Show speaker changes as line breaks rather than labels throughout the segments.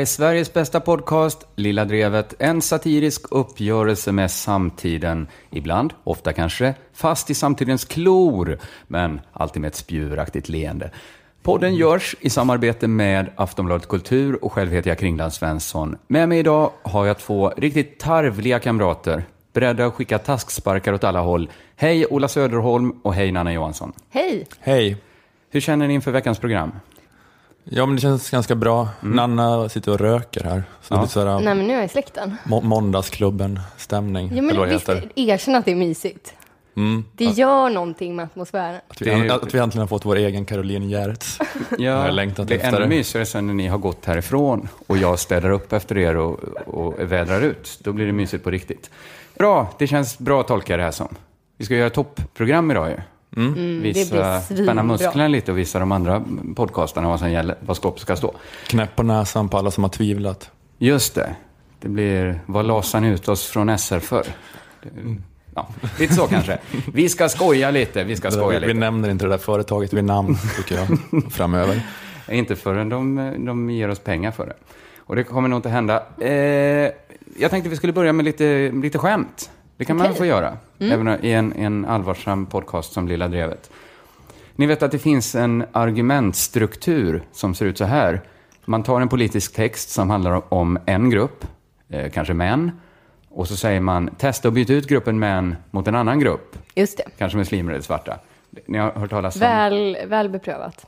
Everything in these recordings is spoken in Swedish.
är Sveriges bästa podcast, Lilla Drevet. En satirisk uppgörelse med samtiden. Ibland, ofta kanske, fast i samtidens klor. Men alltid med ett spjuraktigt leende. Podden görs i samarbete med Aftonbladet Kultur och själv heter jag Kringland Svensson. Med mig idag har jag två riktigt tarvliga kamrater. Beredda att skicka tasksparkar åt alla håll. Hej Ola Söderholm och hej Nanna Johansson.
Hej!
Hej.
Hur känner ni inför veckans program?
Ja, men det känns ganska bra. Nanna sitter och röker här. Så
Ja.
det är sådär
Nej men nu är jag i släkten.
må- måndagsklubben-stämning.
Ja, men visst, erkänn att det är mysigt.
Mm.
Det gör någonting med atmosfären.
Att, vi,
är-
att vi äntligen har fått vår egen Caroline Giertz.
Ja, det är ännu mysigare sen när ni har gått härifrån och jag städar upp efter er och, och vädrar ut. Då blir det mysigt på riktigt. Bra, det känns bra att tolka det här som. Vi ska göra toppprogram idag ju.
Mm, blir
Visa, spänna musklerna lite och visa de andra podcastarna vad som gäller, vad skåpet ska stå.
Knäpp på näsan på alla som har tvivlat.
Just det. Det blir, vad lasade ni ut oss från SR för? Det- Ja, lite så kanske. Vi ska skoja lite, vi ska skoja
Vi, vi
lite.
nämner inte det där företaget vid namn, tycker jag, framöver.
Inte förrän de, de ger oss pengar för det. Och det kommer nog inte hända. Eh, jag tänkte vi skulle börja med lite, lite skämt. Det kan man
Okej.
få göra, även i en, en allvarsam podcast som Lilla Drevet. Ni vet att det finns en argumentstruktur som ser ut så här. Man tar en politisk text som handlar om en grupp, eh, kanske män, och så säger man testa att byta ut gruppen män mot en annan grupp,
Just det.
kanske muslimer eller svarta. Ni har hört talas om...
Väl, väl beprövat.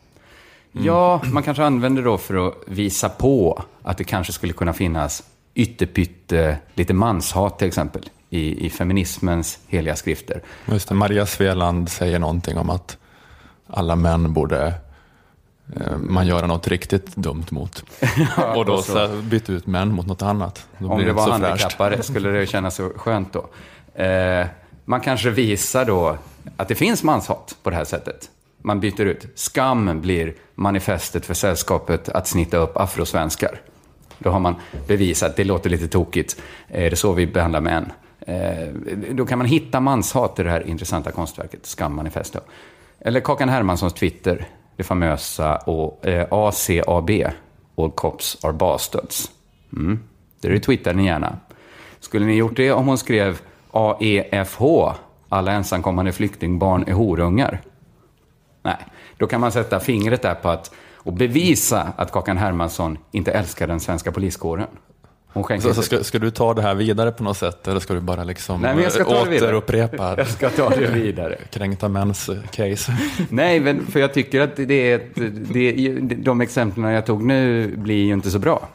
Ja, man kanske använder då för att visa på att det kanske skulle kunna finnas ytterpytte, lite manshat till exempel, i, i feminismens heliga skrifter.
Just det, Maria Sveland säger någonting om att alla män borde eh, man göra något riktigt dumt mot. och då
så.
byta ut män mot något annat. Då
Om det var handikappade skulle det kännas så skönt då. Eh, man kanske visar då att det finns manshat på det här sättet. Man byter ut. Skam blir manifestet för sällskapet att snitta upp afrosvenskar. Då har man bevisat, det låter lite tokigt, är det så vi behandlar män? Eh, då kan man hitta manshat i det här intressanta konstverket, Skammanifesto. Eller Kakan Hermanssons Twitter, det famösa och, eh, ACAB, All Cops Are Bastards. Mm. Det retweetar ni gärna. Skulle ni gjort det om hon skrev AEFH, alla ensamkommande flyktingbarn är horungar? Nej, då kan man sätta fingret där på att och bevisa att Kakan Hermansson inte älskar den svenska poliskåren.
Så, så ska, ska du ta det här vidare på något sätt eller ska du bara liksom
Nej, jag ska ta
återupprepa
Jag ska ta det vidare.
kränkta mäns eh, case?
Nej, men för jag tycker att det är ett, det, de exemplen jag tog nu blir ju inte så bra.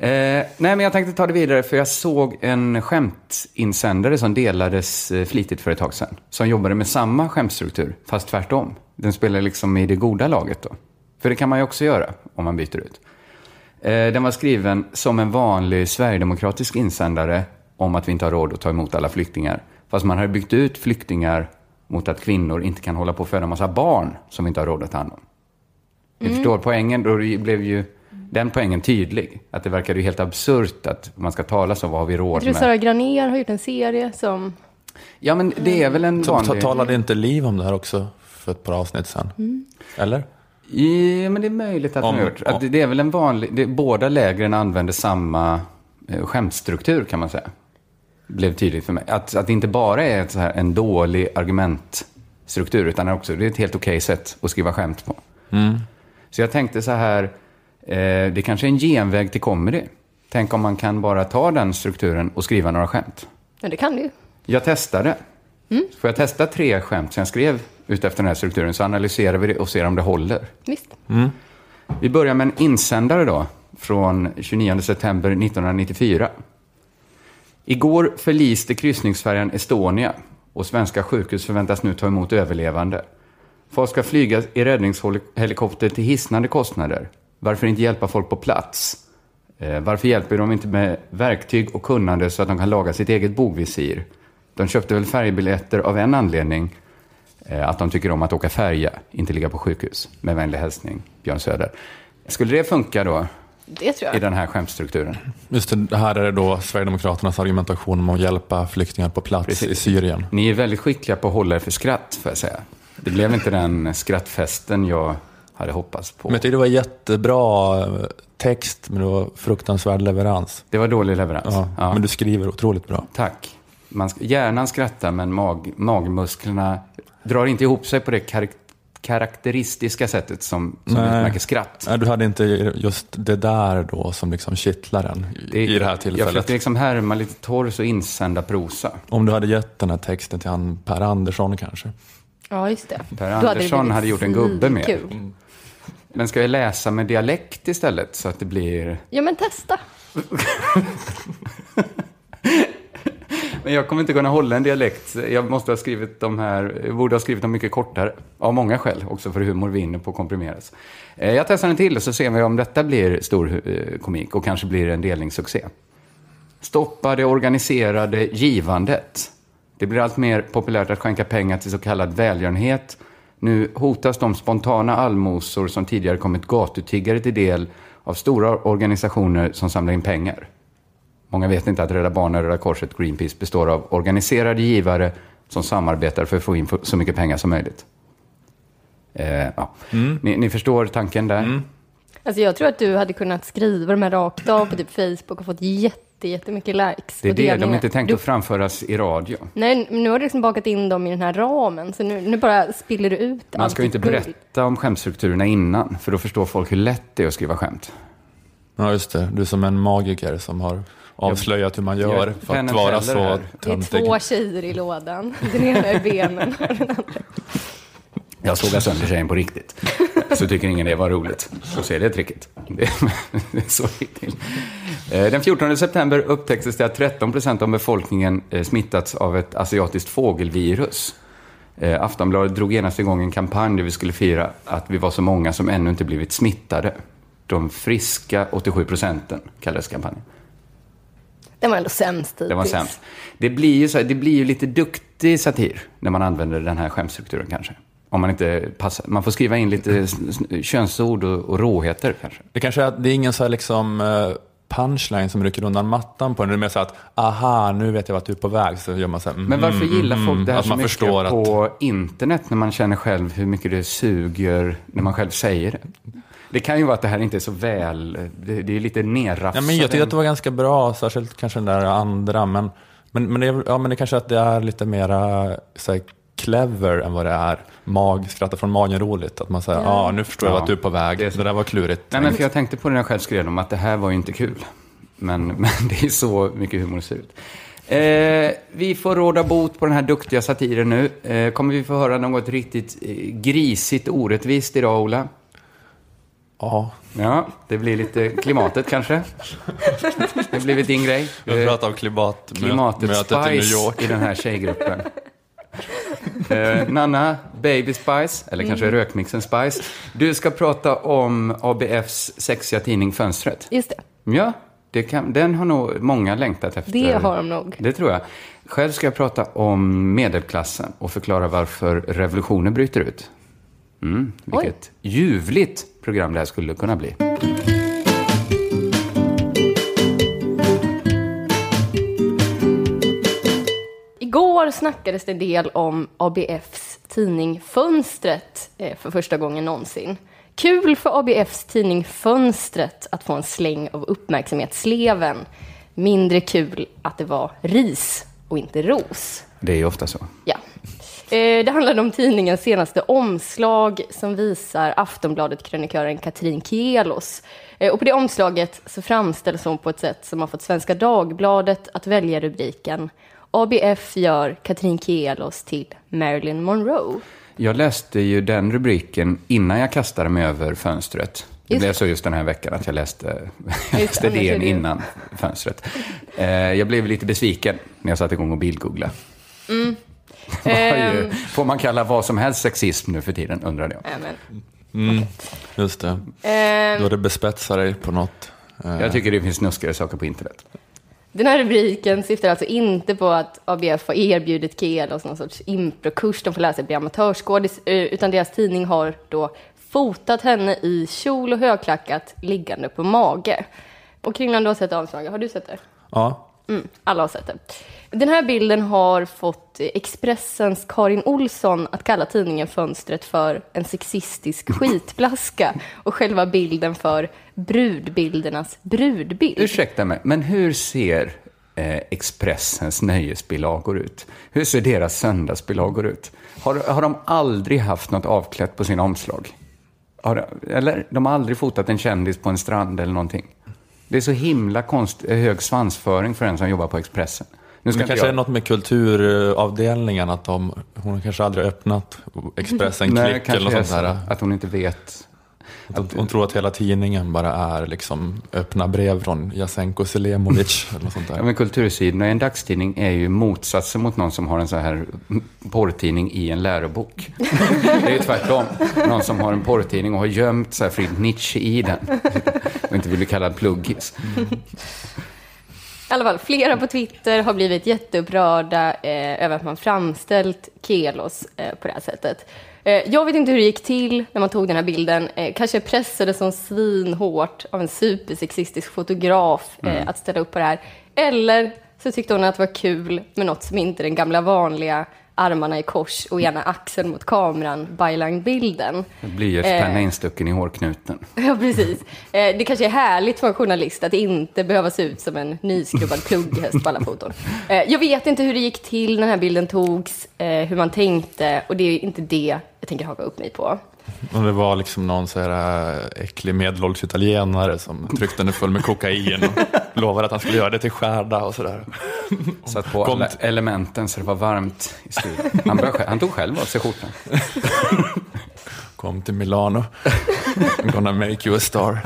Eh, nej, men jag tänkte ta det vidare för jag såg en skämtinsändare som delades eh, flitigt för ett tag sedan. Som jobbade med samma skämtstruktur, fast tvärtom. Den spelar liksom i det goda laget då. För det kan man ju också göra om man byter ut. Eh, den var skriven som en vanlig sverigedemokratisk insändare om att vi inte har råd att ta emot alla flyktingar. Fast man hade byggt ut flyktingar mot att kvinnor inte kan hålla på att föda massa barn som vi inte har råd att ta hand om. Ni förstår poängen? Då blev ju den poängen tydlig. Att det verkade ju helt absurt att man ska tala så, vad har vi
Jag
råd
tror
med?
Sara Granér har gjort en serie som...
Ja, men det är väl en vanlig...
talade inte Liv om det här också för ett par avsnitt sedan?
Mm.
Eller?
Ja, men det är möjligt att man har gjort. Att det- är väl en vanlig... Det, båda lägren använder samma eh, skämtstruktur, kan man säga. Blev tydligt för mig. Att, att det inte bara är ett så här, en dålig argumentstruktur, utan också det är ett helt okej sätt att skriva skämt på. Så jag tänkte så här, eh, det kanske är en genväg till comedy. Tänk om man kan bara ta den strukturen och skriva några skämt.
Ja, det kan du ju.
Jag testade. Får jag testa tre skämt som jag skrev ut efter den här strukturen, så analyserar vi det och ser om det håller.
Visst.
Vi börjar med en insändare då, från 29 september 1994. Igår förliste kryssningsfärjan Estonia och svenska sjukhus förväntas nu ta emot överlevande. Folk ska flyga i räddningshelikopter till hisnande kostnader. Varför inte hjälpa folk på plats? Eh, varför hjälper de inte med verktyg och kunnande så att de kan laga sitt eget bogvisir? De köpte väl färgbiljetter av en anledning, att de tycker om att åka färja, inte ligga på sjukhus. Med vänlig hälsning, Björn Söder. Skulle det funka då,
Det tror
i
jag.
den här skämtstrukturen?
Just det, det här är det då Sverigedemokraternas argumentation om att hjälpa flyktingar på plats
Precis.
i Syrien.
Ni är väldigt skickliga på att hålla er för skratt, får jag säga. Det blev inte den skrattfesten jag hade hoppats på.
Men jag tyckte det var jättebra eh, text, men det var fruktansvärd leverans.
Det var dålig leverans.
Ja,
Ja.
Men du skriver otroligt bra.
Tack. Man, hjärnan skrattar, men mag, magmusklerna drar inte ihop sig på det karak- karaktäristiska sättet som, som utmärker skratt.
Nej, du hade inte just det där då som liksom kittlar en i, i det här
Jag
tillfället.
försökte liksom härma lite torr och insända prosa.
Om du hade gett den här texten till han Per Andersson kanske.
Ja, just det.
Per
Då hade det
Andersson
blivit
hade gjort en gubbe med.
svinkul.
Men ska jag läsa med dialekt istället så att det blir...
Ja, men testa.
Men jag kommer inte kunna hålla en dialekt. Jag måste ha skrivit de här, borde ha skrivit dem mycket kortare. Av många skäl, också för humor vinner på att komprimeras. Eh, jag testar en till och så ser vi om detta blir stor eh, komik och kanske blir en delningssuccé. Stoppa det organiserade givandet. Det blir allt mer populärt att skänka pengar till så kallad välgörenhet. Nu hotas de spontana allmosor som tidigare kommit gatutiggare till del av stora organisationer som samlar in pengar. Många vet inte att Rädda Barnen, Röda Korset, Greenpeace består av organiserade givare som samarbetar för att få in så mycket pengar som möjligt. Eh, ja. ni, ni förstår tanken där?
Alltså jag tror att du hade kunnat skriva de här rakt av på typ Facebook och fått jätte, jättemycket likes.
Det är det, de är inte tänkt
du,
att framföras i radio.
Nej, men nu har du liksom bakat in dem i den här ramen, så nu, nu bara spiller du ut
Man ska ju inte berätta om skämtstrukturerna innan, för då förstår folk hur lätt det är att skriva skämt.
Ja, just det. Du är som en magiker som har avslöjat hur man gör för att vara så
här.
Det är
töntig.
två tjejer i lådan. Den ena är benen och den andra.
Jag sågar sönder tjejen på riktigt. Så tycker ingen det var roligt. Så ser det tricket. Det, det är så det gick till. Eh, Den 14 september upptäcktes det att 13 procent av befolkningen eh, smittats av ett asiatiskt fågelvirus. Eh, Aftonbladet drog genast igång en kampanj där vi skulle fira att vi var så många som ännu inte blivit smittade. De friska 87 procenten kallades kampanjen.
Den var ändå sämst
Det var
hittills.
sämst. Det blir ju, så här, det blir ju lite duktig satir när man använder den här skämtstrukturen kanske. Om man inte passar. Man får skriva in lite könsord och, och råheter kanske.
Det kanske är, det är ingen så här liksom eh, punchline som rycker undan mattan på en. Det är mer så att, aha, nu vet jag vart du är på väg. Så gör man så här,
Men varför
mm,
gillar folk
mm,
det här
att
så
man
mycket
förstår att,
på internet när man känner själv hur mycket det suger när man själv säger det? Det kan ju vara att det här inte är så väl, det, det är lite nerrafsat.
Ja, men jag tycker att det var ganska bra, särskilt kanske den där andra. Men, men, men, det, ja, men det kanske att det är lite mera så här, clever än vad det är mag, skratta från magen roligt. Att man säger, ja ah, nu förstår jag
Ja,
vart du är på väg.
det är
Det, där var klurigt.
Nej, men för jag tänkte på det när jag själv skrev dem, att det här var ju inte kul. Men, men det är så mycket humor ser ut. Eh, vi får råda bot på den här duktiga satiren nu. Eh, kommer vi få höra något riktigt eh, grisigt orättvist idag, Ola?
Ja,
Ja, det blir lite klimatet kanske. Det har blivit din grej.
jag pratar om klimat,
klimatet
mötet i New
Spice
York.
i den här tjejgruppen. Eh, Nanna, Baby Spice, eller kanske
Mm.
rökmixen Spice. Du ska prata om ABFs sexiga tidning Fönstret.
Just det,
Ja, det kan, den har nog många längtat efter.
det har de nog.
Det tror jag. Själv ska jag prata om medelklassen och förklara varför revolutionen bryter ut. Mm, vilket ljuvligt program det här skulle kunna bli.
Igår snackades det en del om ABFs tidning Fönstret eh, för första gången någonsin. Kul för ABFs tidning Fönstret att få en släng av uppmärksamhetssleven. Mindre kul att det var ris och inte ros.
Det är ju ofta så.
Ja. Eh, Det handlade om tidningens senaste omslag som visar Aftonbladet-krönikören Katrin Kielos. Eh, Och på det omslaget så framställs hon på ett sätt som har fått Svenska Dagbladet att välja rubriken ABF gör Katrin Kielos till Marilyn Monroe.
Jag läste ju den rubriken innan jag kastade mig över fönstret. Det blev så just den här veckan att jag läste,
det,
läste DN innan fönstret. Eh, Jag blev lite besviken när jag satte igång och bildgoogla.
Mm. Ehm.
ju- Får man kalla vad som helst sexism nu för tiden, undrade jag.
Men,
Just det.
ehm,
Då det bespetsar dig på något. eh,
Jag tycker det finns snuskigare saker på internet.
Den här rubriken syftar alltså inte på att ABF har erbjudit Kielos någon sorts improkurs de får lära sig bli amatörskådis, eh, utan deras tidning har då fotat henne i kjol och högklackat liggande på mage. Och Kringland, du har sett omslaget. Har du sett det?
Ja,
Mm, alla har sett det. Den här bilden har fått Expressens Karin Olsson att kalla tidningen Fönstret för en sexistisk skitflaska och själva bilden för brudbildernas brudbild.
Ursäkta mig, men hur ser eh, Expressens nöjesbilagor ut? Hur ser deras söndagsbilagor ut? Har, har de aldrig haft något avklätt på sina omslag? Har, eller de har aldrig fotat en kändis på en strand eller någonting? Det är så himla konst, hög svansföring för en som jobbar på Expressen.
Nu ska det kanske jag... är något med kulturavdelningen, att de, hon kanske aldrig öppnat Expressen Klick eller något sånt där.
Att hon inte vet
att hon tror att hela tidningen bara är liksom öppna brev från Jasenko Selimovic. eller något sånt där.
Ja, men kultursidorna i en dagstidning är ju motsatsen mot någon som har en sån här porrtidning i en lärobok. Det är ju tvärtom. Någon som har en porrtidning och har gömt så här Friedrich Nietzsche i den. Och inte vill bli kallad pluggis.
I alla fall, flera på Twitter har blivit jätteupprörda eh, över att man framställt Kelos eh, på det här sättet. Eh, jag vet inte hur det gick till när man tog den här bilden. Eh, kanske pressades som svinhårt av en supersexistisk fotograf eh, mm. att ställa upp på det här. Eller så tyckte hon att det var kul med något som inte den gamla vanliga armarna i kors och ena axeln mot kameran, byline-bilden.
Blyertspenna eh, instucken i hårknuten.
Ja, precis. Eh, det kanske är härligt för en journalist att inte behöva se ut som en nyskruvad plugghäst på alla foton. Eh, jag vet inte hur det gick till när den här bilden togs, eh, hur man tänkte och det är inte det jag tänker haka upp mig på.
Och det var liksom någon så här äh, äcklig medelålders italienare som tryckte den full med kokain och lovade att han skulle göra det till skärda och sådär.
Satt på alla elementen så det var varmt i studion. Han, han tog själv av sig skjortan.
Kom till Milano. I'm gonna make you a star.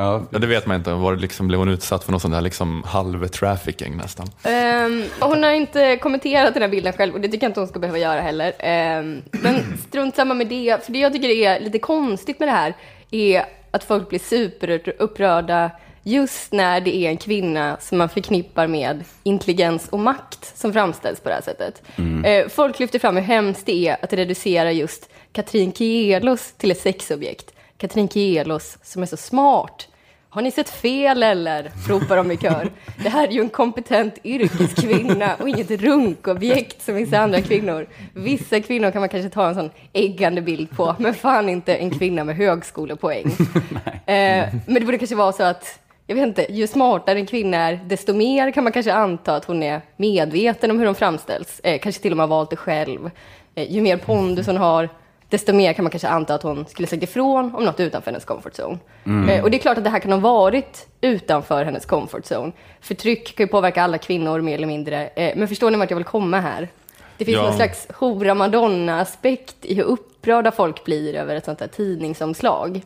Ja. det vet man inte. Var det liksom, blev hon utsatt för någon sån där liksom halv-trafficking nästan?
Um, hon har inte kommenterat den här bilden själv och det tycker jag inte hon ska behöva göra heller. Um, men strunt samma med det. För det jag tycker är lite konstigt med det här är att folk blir superupprörda just när det är en kvinna som man förknippar med intelligens och makt som framställs på det här sättet. Mm. Uh, folk lyfter fram hur hemskt det är att reducera just Katrin Kielos till ett sexobjekt. Katrin Kielos som är så smart. Har ni sett fel eller? ropar de i kör. Det här är ju en kompetent yrkeskvinna och inget runkobjekt som vissa andra kvinnor. Vissa kvinnor kan man kanske ta en sån äggande bild på, men fan inte en kvinna med högskolepoäng. eh, men det borde kanske vara så att jag vet inte, ju smartare en kvinna är, desto mer kan man kanske anta att hon är medveten om hur hon framställs. Eh, kanske till och med har valt det själv. Eh, ju mer pondus hon har, desto mer kan man kanske anta att hon skulle sagt ifrån om något utanför hennes comfort zone. Mm. Eh, och det är klart att det här kan ha varit utanför hennes comfort zone. Förtryck kan ju påverka alla kvinnor mer eller mindre. Eh, men förstår ni vart jag vill komma här? Det finns ja. någon slags hora madonna-aspekt i hur upprörda folk blir över ett sånt här tidningsomslag.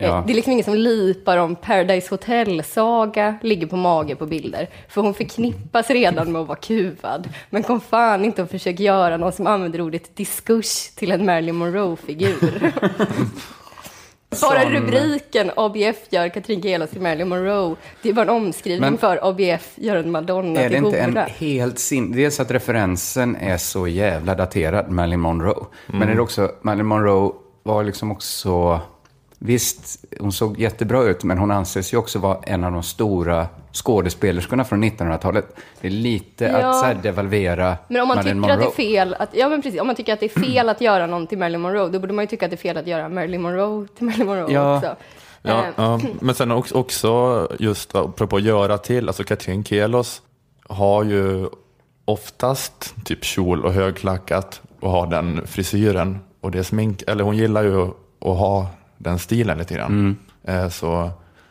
Ja. Eh, det är liksom ingen som lipar om Paradise Hotel-saga ligger på mage på bilder. För hon förknippas redan med att vara kuvad. Men kom fan inte och försök göra någon som använder ordet diskurs till en Marilyn Monroe-figur. Bara rubriken ABF gör Katrin Gelas till Marilyn Monroe. Det är bara en omskrivning Men, för ABF gör en Madonna till hora. Är det inte en
helt sin... Dels att referensen är så jävla daterad, Marilyn Monroe. Mm. Men är det också, Marilyn Monroe var liksom också Visst, hon såg jättebra ut, men hon anses ju också vara en av de stora skådespelerskorna från 1900-talet. Det är lite ja. att så här, devalvera
Men om man
Marilyn
tycker
Monroe.
att det är fel att, ja men precis, om man tycker att det är fel att göra någon till Marilyn Monroe, då borde man ju tycka att det är fel att göra Marilyn Monroe till Marilyn Monroe ja. också.
Ja, eh. ja, men sen också just apropå att göra till, alltså Katrin Kelos har ju oftast typ kjol och högklackat och har den frisyren och det smink, eller hon gillar ju att ha den stilen lite grann. Mm. Eh, så,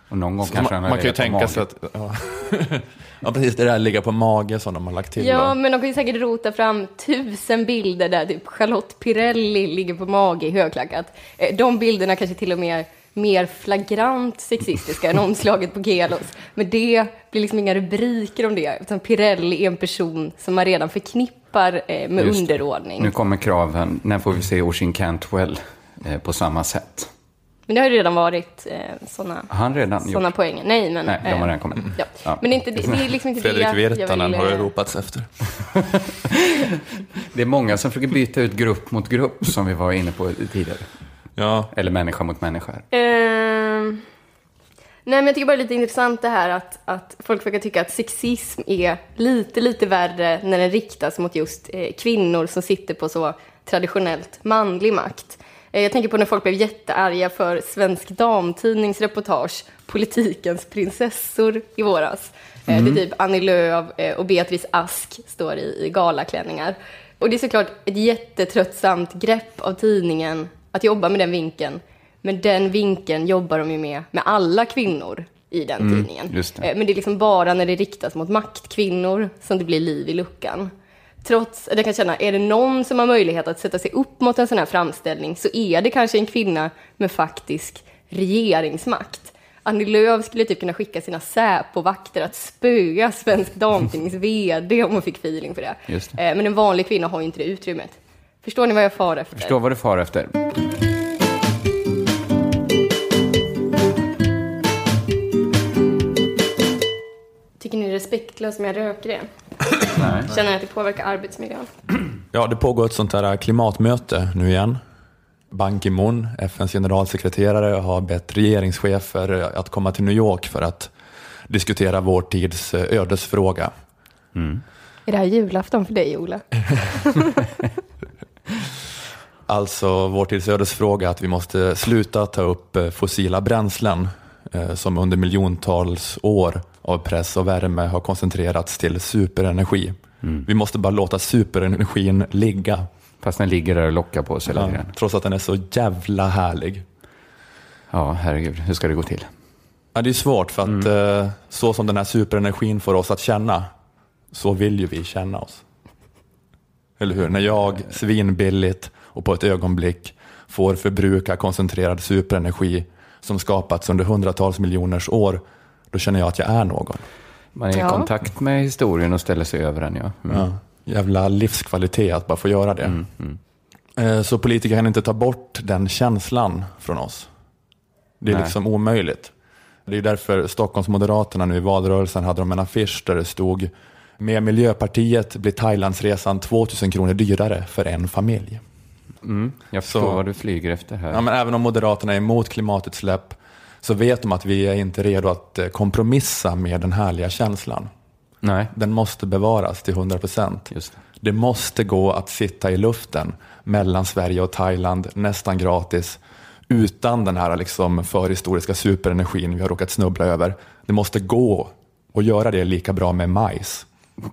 och någon gång kanske
man, man kan ju tänka sig att... Ja. ja, precis. Det där ligga på mage som de har lagt till.
Ja,
då.
men de kan ju säkert rota fram tusen bilder där typ Charlotte Pirelli ligger på mage i högklackat. Eh, de bilderna kanske till och med mer flagrant sexistiska än omslaget på Kelos. Men det blir liksom inga rubriker om det, utan Pirelli är en person som man redan förknippar eh, med Just, underordning.
Nu kommer kraven. När får vi se Oisin Cantwell på samma sätt?
Men det har ju redan varit eh, sådana
Han redan
såna poäng. Nej, men...
Nej, de har eh, redan kommit.
Ja. ja. Men inte, det, det är liksom inte
Fredrik det Virtanen vill, har det eh, ropats efter.
det är många som försöker byta ut grupp mot grupp, som vi var inne på tidigare. Ja. Eller människa mot människa. Uh,
Nej, men jag tycker bara det är lite intressant det här att, att folk verkar tycka att sexism är lite, lite värre när den riktas mot just eh, kvinnor som sitter på så traditionellt manlig makt. Eh, jag tänker på när folk blev jättearga för Svensk Damtidnings reportage Politikens prinsessor i våras. Mm. Det är typ Annie Lööf eh, och Beatrice Ask står i, i galaklänningar. Och det är såklart ett jättetröttsamt grepp av tidningen att jobba med den vinkeln. Men den vinkeln jobbar de ju med med alla kvinnor i den mm, tidningen. Det. Men det är liksom bara när det riktas mot maktkvinnor som det blir liv i luckan trots att jag kan känna, är det någon som har möjlighet att sätta sig upp mot en sån här framställning så är det kanske en kvinna med faktisk regeringsmakt. Annie Lööf skulle typ kunna skicka sina Säpo-vakter att spöa Svensk Damtidnings VD om hon fick feeling för det. det. Eh, men en vanlig kvinna har ju inte det utrymmet. Förstår ni vad jag far efter?
Förstår vad du far efter.
Tycker ni det är respektlöst om jag röker det? Nej. Känner att det påverkar arbetsmiljön?
Ja, det pågår ett sånt här klimatmöte nu igen. Ban Ki-Moon, FNs generalsekreterare, har bett regeringschefer att komma till New York för att diskutera vår tids eh, ödesfråga.
Mm. Är det här julafton för dig, Ola?
alltså vår tids ödesfråga att vi måste sluta ta upp eh, fossila bränslen eh, som under miljontals år av press och värme har koncentrerats till superenergi. Mm. Vi måste bara låta superenergin ligga.
Fast den ligger där och lockar på oss hela tiden.
Ja, trots att den är så jävla härlig.
Ja, herregud. Hur ska det gå till?
Ja, det är svårt för att mm. Eh, så som den här superenergin får oss att känna, så vill ju vi känna oss. Eller hur? När jag svinbilligt och på ett ögonblick får förbruka koncentrerad superenergi som skapats under hundratals miljoners år då känner jag att jag är någon.
Man är i ja. kontakt med historien och ställer sig över den, ja. Mm. ja.
Jävla livskvalitet att bara få göra det. Mm, mm. Eh, så politiker kan inte ta bort den känslan från oss. Det är Nej. liksom omöjligt. Det är därför Stockholmsmoderaterna nu i valrörelsen hade de en affisch där det stod med Miljöpartiet blir Thailandsresan 2000 kronor dyrare för en familj.
Mm, jag förstår så, vad du flyger efter här.
Ja, men även om Moderaterna är emot klimatutsläpp så vet de att vi är inte redo att eh, kompromissa med den härliga känslan.
Nej.
Den måste bevaras till 100 procent. Det. det måste gå att sitta i luften mellan Sverige och Thailand nästan gratis utan den här liksom förhistoriska superenergin vi har råkat snubbla över. Det måste gå att göra det lika bra med majs.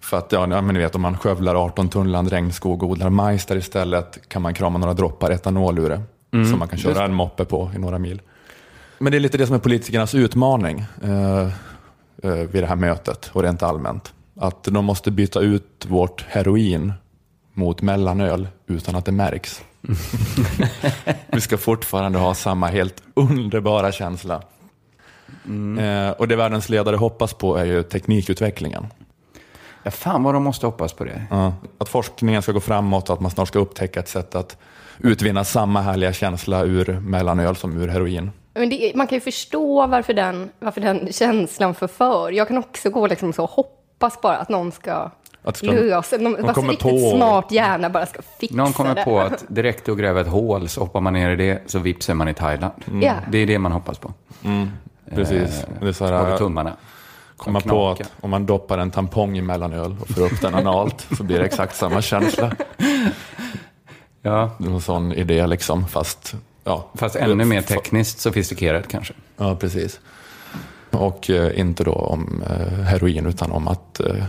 För att ja, men ni vet, om man skövlar 18 tunnland regnskog och odlar majs där istället kan man krama några droppar etanol ur det mm. som man kan köra en moppe på i några mil. Men det är lite det som är politikernas utmaning eh, eh, vid det här mötet och rent allmänt. Att de måste byta ut vårt heroin mot mellanöl utan att det märks. Vi ska fortfarande ha samma helt underbara känsla. Mm. Eh, och det världens ledare hoppas på är ju teknikutvecklingen.
Ja, fan vad de måste hoppas på det.
Ja, att forskningen ska gå framåt och att man snart ska upptäcka ett sätt att utvinna samma härliga känsla ur mellanöl som ur heroin.
Men det, man kan ju förstå varför den, varför den känslan förför. Jag kan också gå liksom så och hoppas bara att någon ska att lösa, någon, någon kommer riktigt på, smart hjärna bara ska fixa
det. Någon kommer det. på att direkt att gräva ett hål så hoppar man ner i det så vips är man i Thailand. Mm. Yeah. Det är det man hoppas på.
Mm. Precis. Eh, det är så här,
tummarna.
Komma på att om man doppar en tampong i mellanöl och får upp den analt så blir det exakt samma känsla. Ja. En sån idé liksom, fast... Ja,
fast ännu mer tekniskt sofistikerat kanske.
Ja, precis. Och eh, inte då om eh, heroin utan om att eh,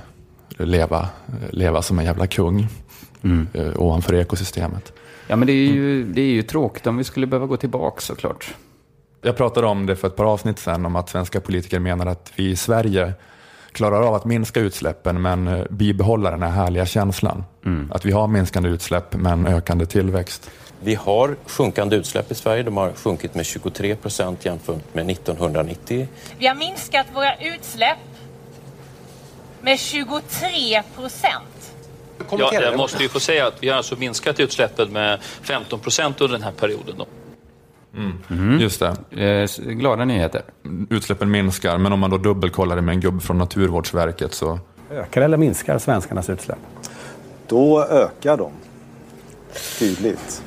leva, leva som en jävla kung mm. eh, ovanför ekosystemet.
Ja, men det är, ju, det är ju tråkigt om vi skulle behöva gå tillbaka såklart.
Jag pratade om det för ett par avsnitt sedan, om att svenska politiker menar att vi i Sverige klarar av att minska utsläppen men eh, bibehålla den här härliga känslan. Mm. Att vi har minskande utsläpp men ökande tillväxt.
Vi har sjunkande utsläpp i Sverige. De har sjunkit med 23 procent jämfört med 1990.
Vi har minskat våra utsläpp med 23 procent.
Ja, jag måste ju få säga att vi har alltså minskat utsläppen med 15 procent under den här perioden. Då.
Mm. Mm. Just det.
Eh, glada nyheter.
Utsläppen minskar, men om man då dubbelkollar det med en gubbe från Naturvårdsverket så...
Ökar eller minskar svenskarnas utsläpp?
Då ökar de. Tydligt.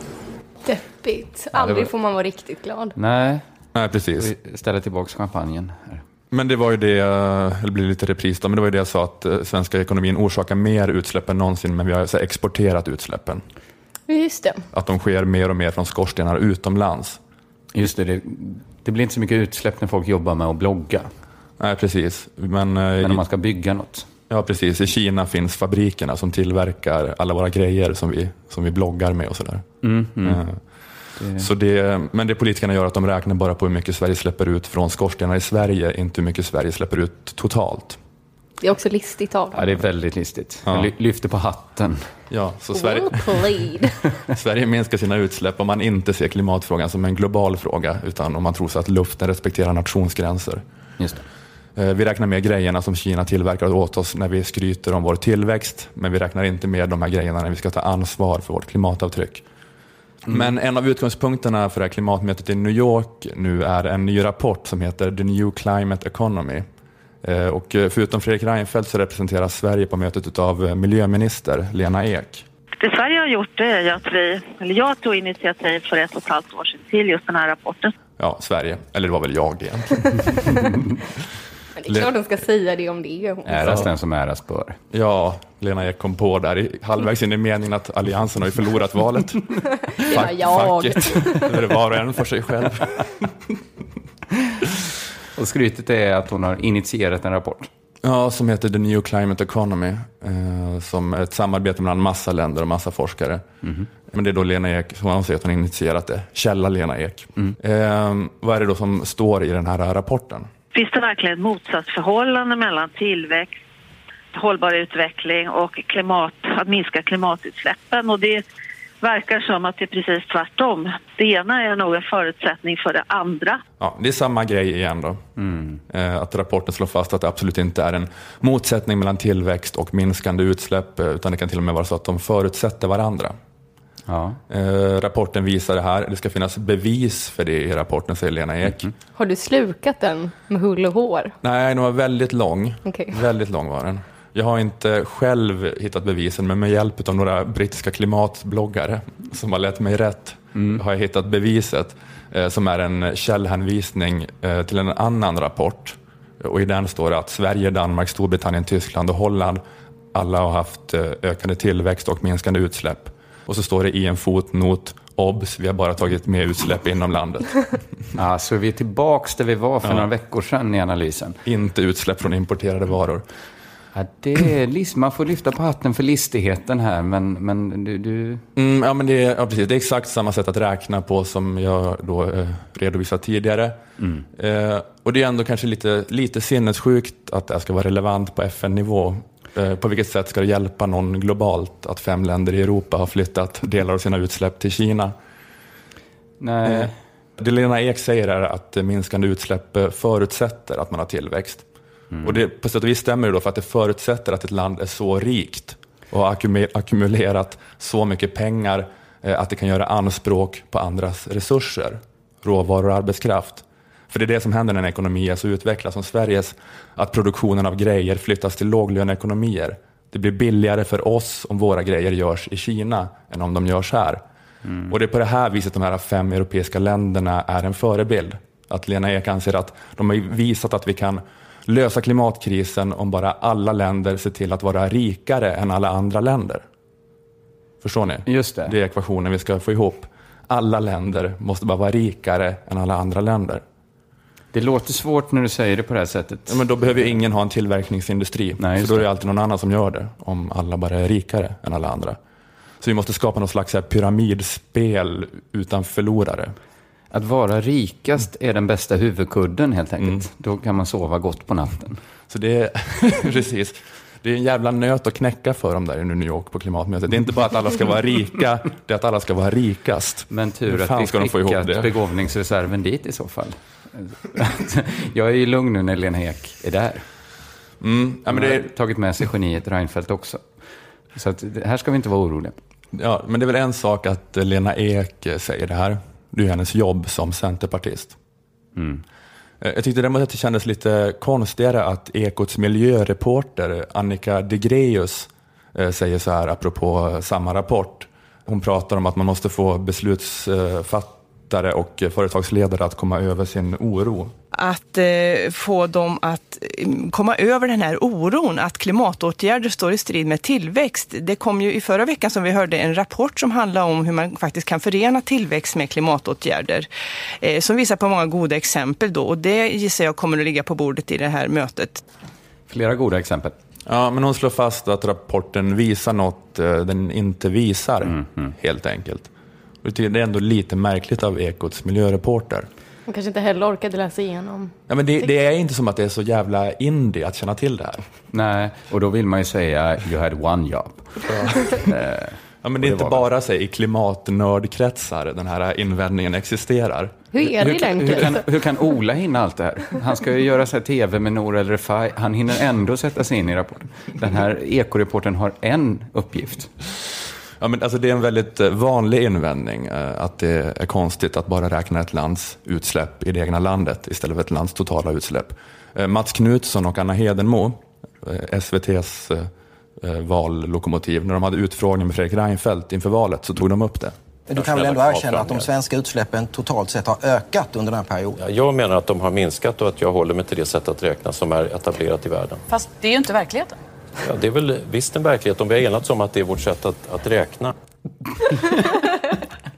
Deppigt. Aldrig får man vara riktigt glad.
Nej,
Nej, precis.
vi ställer tillbaka champagnen. Här.
Men det var ju det, eh, det blir lite repris då, men det var ju det jag sa att eh, svenska ekonomin orsakar mer utsläpp än någonsin, men vi har så här, exporterat utsläppen.
Just det.
Att de sker mer och mer från skorstenar utomlands.
Just det, det, det blir inte så mycket utsläpp när folk jobbar med att blogga.
Nej, precis. Men, eh,
Men om man ska bygga något.
ja, precis. I Kina finns fabrikerna som tillverkar alla våra grejer som vi, som vi bloggar med och sådär.
Mm,
Eh, Så det, men det politikerna gör är att de räknar bara på hur mycket Sverige släpper ut från skorstenar i Sverige, inte hur mycket Sverige släpper ut totalt.
Det är också listigt av
Ja, det är väldigt listigt.
Ja.
Ly- lyfter på hatten.
Ja, så Sverige. Sverige minskar sina utsläpp om man inte ser klimatfrågan som en global fråga, utan om man tror så att luften respekterar nationsgränser.
Just det.
Eh, Vi räknar med grejerna som Kina tillverkar åt oss när vi skryter om vår tillväxt, men vi räknar inte med de här grejerna när vi ska ta ansvar för vårt klimatavtryck. Men en av utgångspunkterna för det här klimatmötet i New York nu är en ny rapport som heter The New Climate Economy. Eh, Och eh, förutom Fredrik Reinfeldt så representeras Sverige på mötet av miljöminister Lena Ek.
Det Sverige har gjort det är ju att vi, eller jag tog initiativ för ett och ett halvt år sedan till just den här rapporten.
Ja, Sverige. Eller det var väl jag egentligen.
Men det är klart de ska säga det om det. Hon.
Äras den som äras bör.
Ja, Lena Ek kom på där i, halvvägs in i meningen att Alliansen har ju förlorat valet.
Det var jag.
Facket. Är det var och en för sig själv.
Och skrytet är att hon har initierat en rapport.
Ja, som heter The New Climate Economy. Eh, som är ett samarbete mellan massa länder och massa forskare. Men det är då Lena Ek, som hon säger att hon har initierat det. Källa Lena Ek. Eh, vad är det då som står i den här rapporten?
Finns det verkligen ett motsatsförhållande mellan tillväxt, hållbar utveckling och klimat, att minska klimatutsläppen? Och det verkar som att det är precis tvärtom. Det ena är nog en förutsättning för det andra.
Ja, det är samma grej igen då. Eh, Att rapporten slår fast att det absolut inte är en motsättning mellan tillväxt och minskande utsläpp, eh, utan det kan till och med vara så att de förutsätter varandra.
Ja.
Eh, rapporten visar det här. Det ska finnas bevis för det i rapporten, säger Lena Ek.
Har du slukat den med hull och hår?
Nej, den var väldigt lång.
Okej.
Väldigt lång var den. Jag har inte själv hittat bevisen, men med hjälp av några brittiska klimatbloggare som har lett mig rätt har jag hittat beviset eh, som är en källhänvisning eh, till en annan rapport. Och I den står det att Sverige, Danmark, Storbritannien, Tyskland och Holland alla har haft eh, ökande tillväxt och minskande utsläpp. Och så står det i en fotnot, obs, vi har bara tagit med utsläpp inom landet.
Ja, så vi är tillbaks där vi var för några veckor sedan i analysen.
Inte utsläpp från importerade varor.
Ja, det är, list- man får lyfta på hatten för listigheten här, men, men du, du...
Mm, ja, men det, är, ja, precis. det är exakt samma sätt att räkna på som jag då eh, redovisat tidigare. Eh, och det är ändå kanske lite, lite sinnessjukt att det här ska vara relevant på FN-nivå. Eh, på vilket sätt ska det hjälpa någon globalt att fem länder i Europa har flyttat delar av sina utsläpp till Kina?
Nej.
Eh, det Lena Ek säger är att minskande utsläpp eh, förutsätter att man har tillväxt. Och det, på sätt och vis stämmer det då för att det förutsätter att ett land är så rikt och har ackumulerat så mycket pengar eh, att det kan göra anspråk på andras resurser, råvaror och arbetskraft. För det är det som händer när en ekonomi är så utvecklad som Sveriges, att produktionen av grejer flyttas till låglöneekonomier. Det blir billigare för oss om våra grejer görs i Kina än om de görs här. Och det är på det här viset de här fem europeiska länderna är en förebild. Att Lena Ek anser att de har visat att vi kan lösa klimatkrisen om bara alla länder ser till att vara rikare än alla andra länder. Förstår ni?
Just det.
Det är ekvationen vi ska få ihop. Alla länder måste bara vara rikare än alla andra länder.
Det låter svårt när du säger det på det här sättet.
Ja, men då behöver ju ingen ha en tillverkningsindustri.
Nej,
för då är
det.
alltid någon annan som gör det, om alla bara är rikare än alla andra. Så vi måste skapa något slags pyramidspel utan förlorare.
Att vara rikast är den bästa huvudkudden helt enkelt. Då kan man sova gott på natten.
Så det är, precis, det är en jävla nöt att knäcka för dem där i New York på klimatmötet. Det är inte bara att alla ska vara rika, det är att alla ska vara rikast.
Men tur att vi
ska de få ihop
skickat
det?
begåvningsreserven dit i så fall. Jag är ju lugn nu när Lena Ek är där.
Mm, ja, men det är,
tagit med sig geniet Reinfeldt också. Så att, här ska vi inte vara oroliga.
ja, men det är väl en sak att Lena Ek säger det här. Det är hennes jobb som centerpartist. Eh, Jag tyckte däremot att det kändes lite konstigare att Ekots miljöreporter Annika Degreus eh, säger så här apropå samma rapport. Hon pratar om att man måste få beslutsfattare och företagsledare att komma över sin oro.
Att eh, få dem att eh, komma över den här oron att klimatåtgärder står i strid med tillväxt. Det kom ju i förra veckan som vi hörde en rapport som handlar om hur man faktiskt kan förena tillväxt med klimatåtgärder. Eh, som visar på många goda exempel då och det gissar jag kommer att ligga på bordet i det här mötet.
Flera goda exempel.
Ja, men hon slår fast att rapporten visar något eh, den inte visar, helt enkelt. Det är ändå lite märkligt av Ekots miljöreporter.
Hon kanske inte heller orkade läsa igenom.
Ja, men det, det är inte som att det är så jävla indie att känna till det här.
Nej, och då vill man ju säga you had one job. Eh,
Ja, men det är inte bara så, i klimatnördkretsar den här invändningen existerar.
Hur är det
hur, kan, hur,
egentligen?
kan, hur kan Ola hinna allt det här? Han ska ju göra så här tv med Nour El Refai. Han hinner ändå sätta sig in i rapporten. Den här ekoreporten har en uppgift.
Ja, men alltså det är en väldigt eh, vanlig invändning eh, att det är konstigt att bara räkna ett lands utsläpp i det egna landet istället för ett lands totala utsläpp. Eh, Mats Knutsson och Anna Hedenmo, SVTs vallokomotiv, när de hade utfrågning med Fredrik Reinfeldt inför valet så tog de upp det.
Men du kan väl ändå erkänna att de svenska utsläppen totalt sett har ökat under den här perioden?
Ja, jag menar att de har minskat och att jag håller mig till det sätt att räkna som är etablerat i världen.
Fast det är ju inte verkligheten.
Ja, det är väl visst en verklighet om vi har enats om att det är vårt sätt att, att räkna.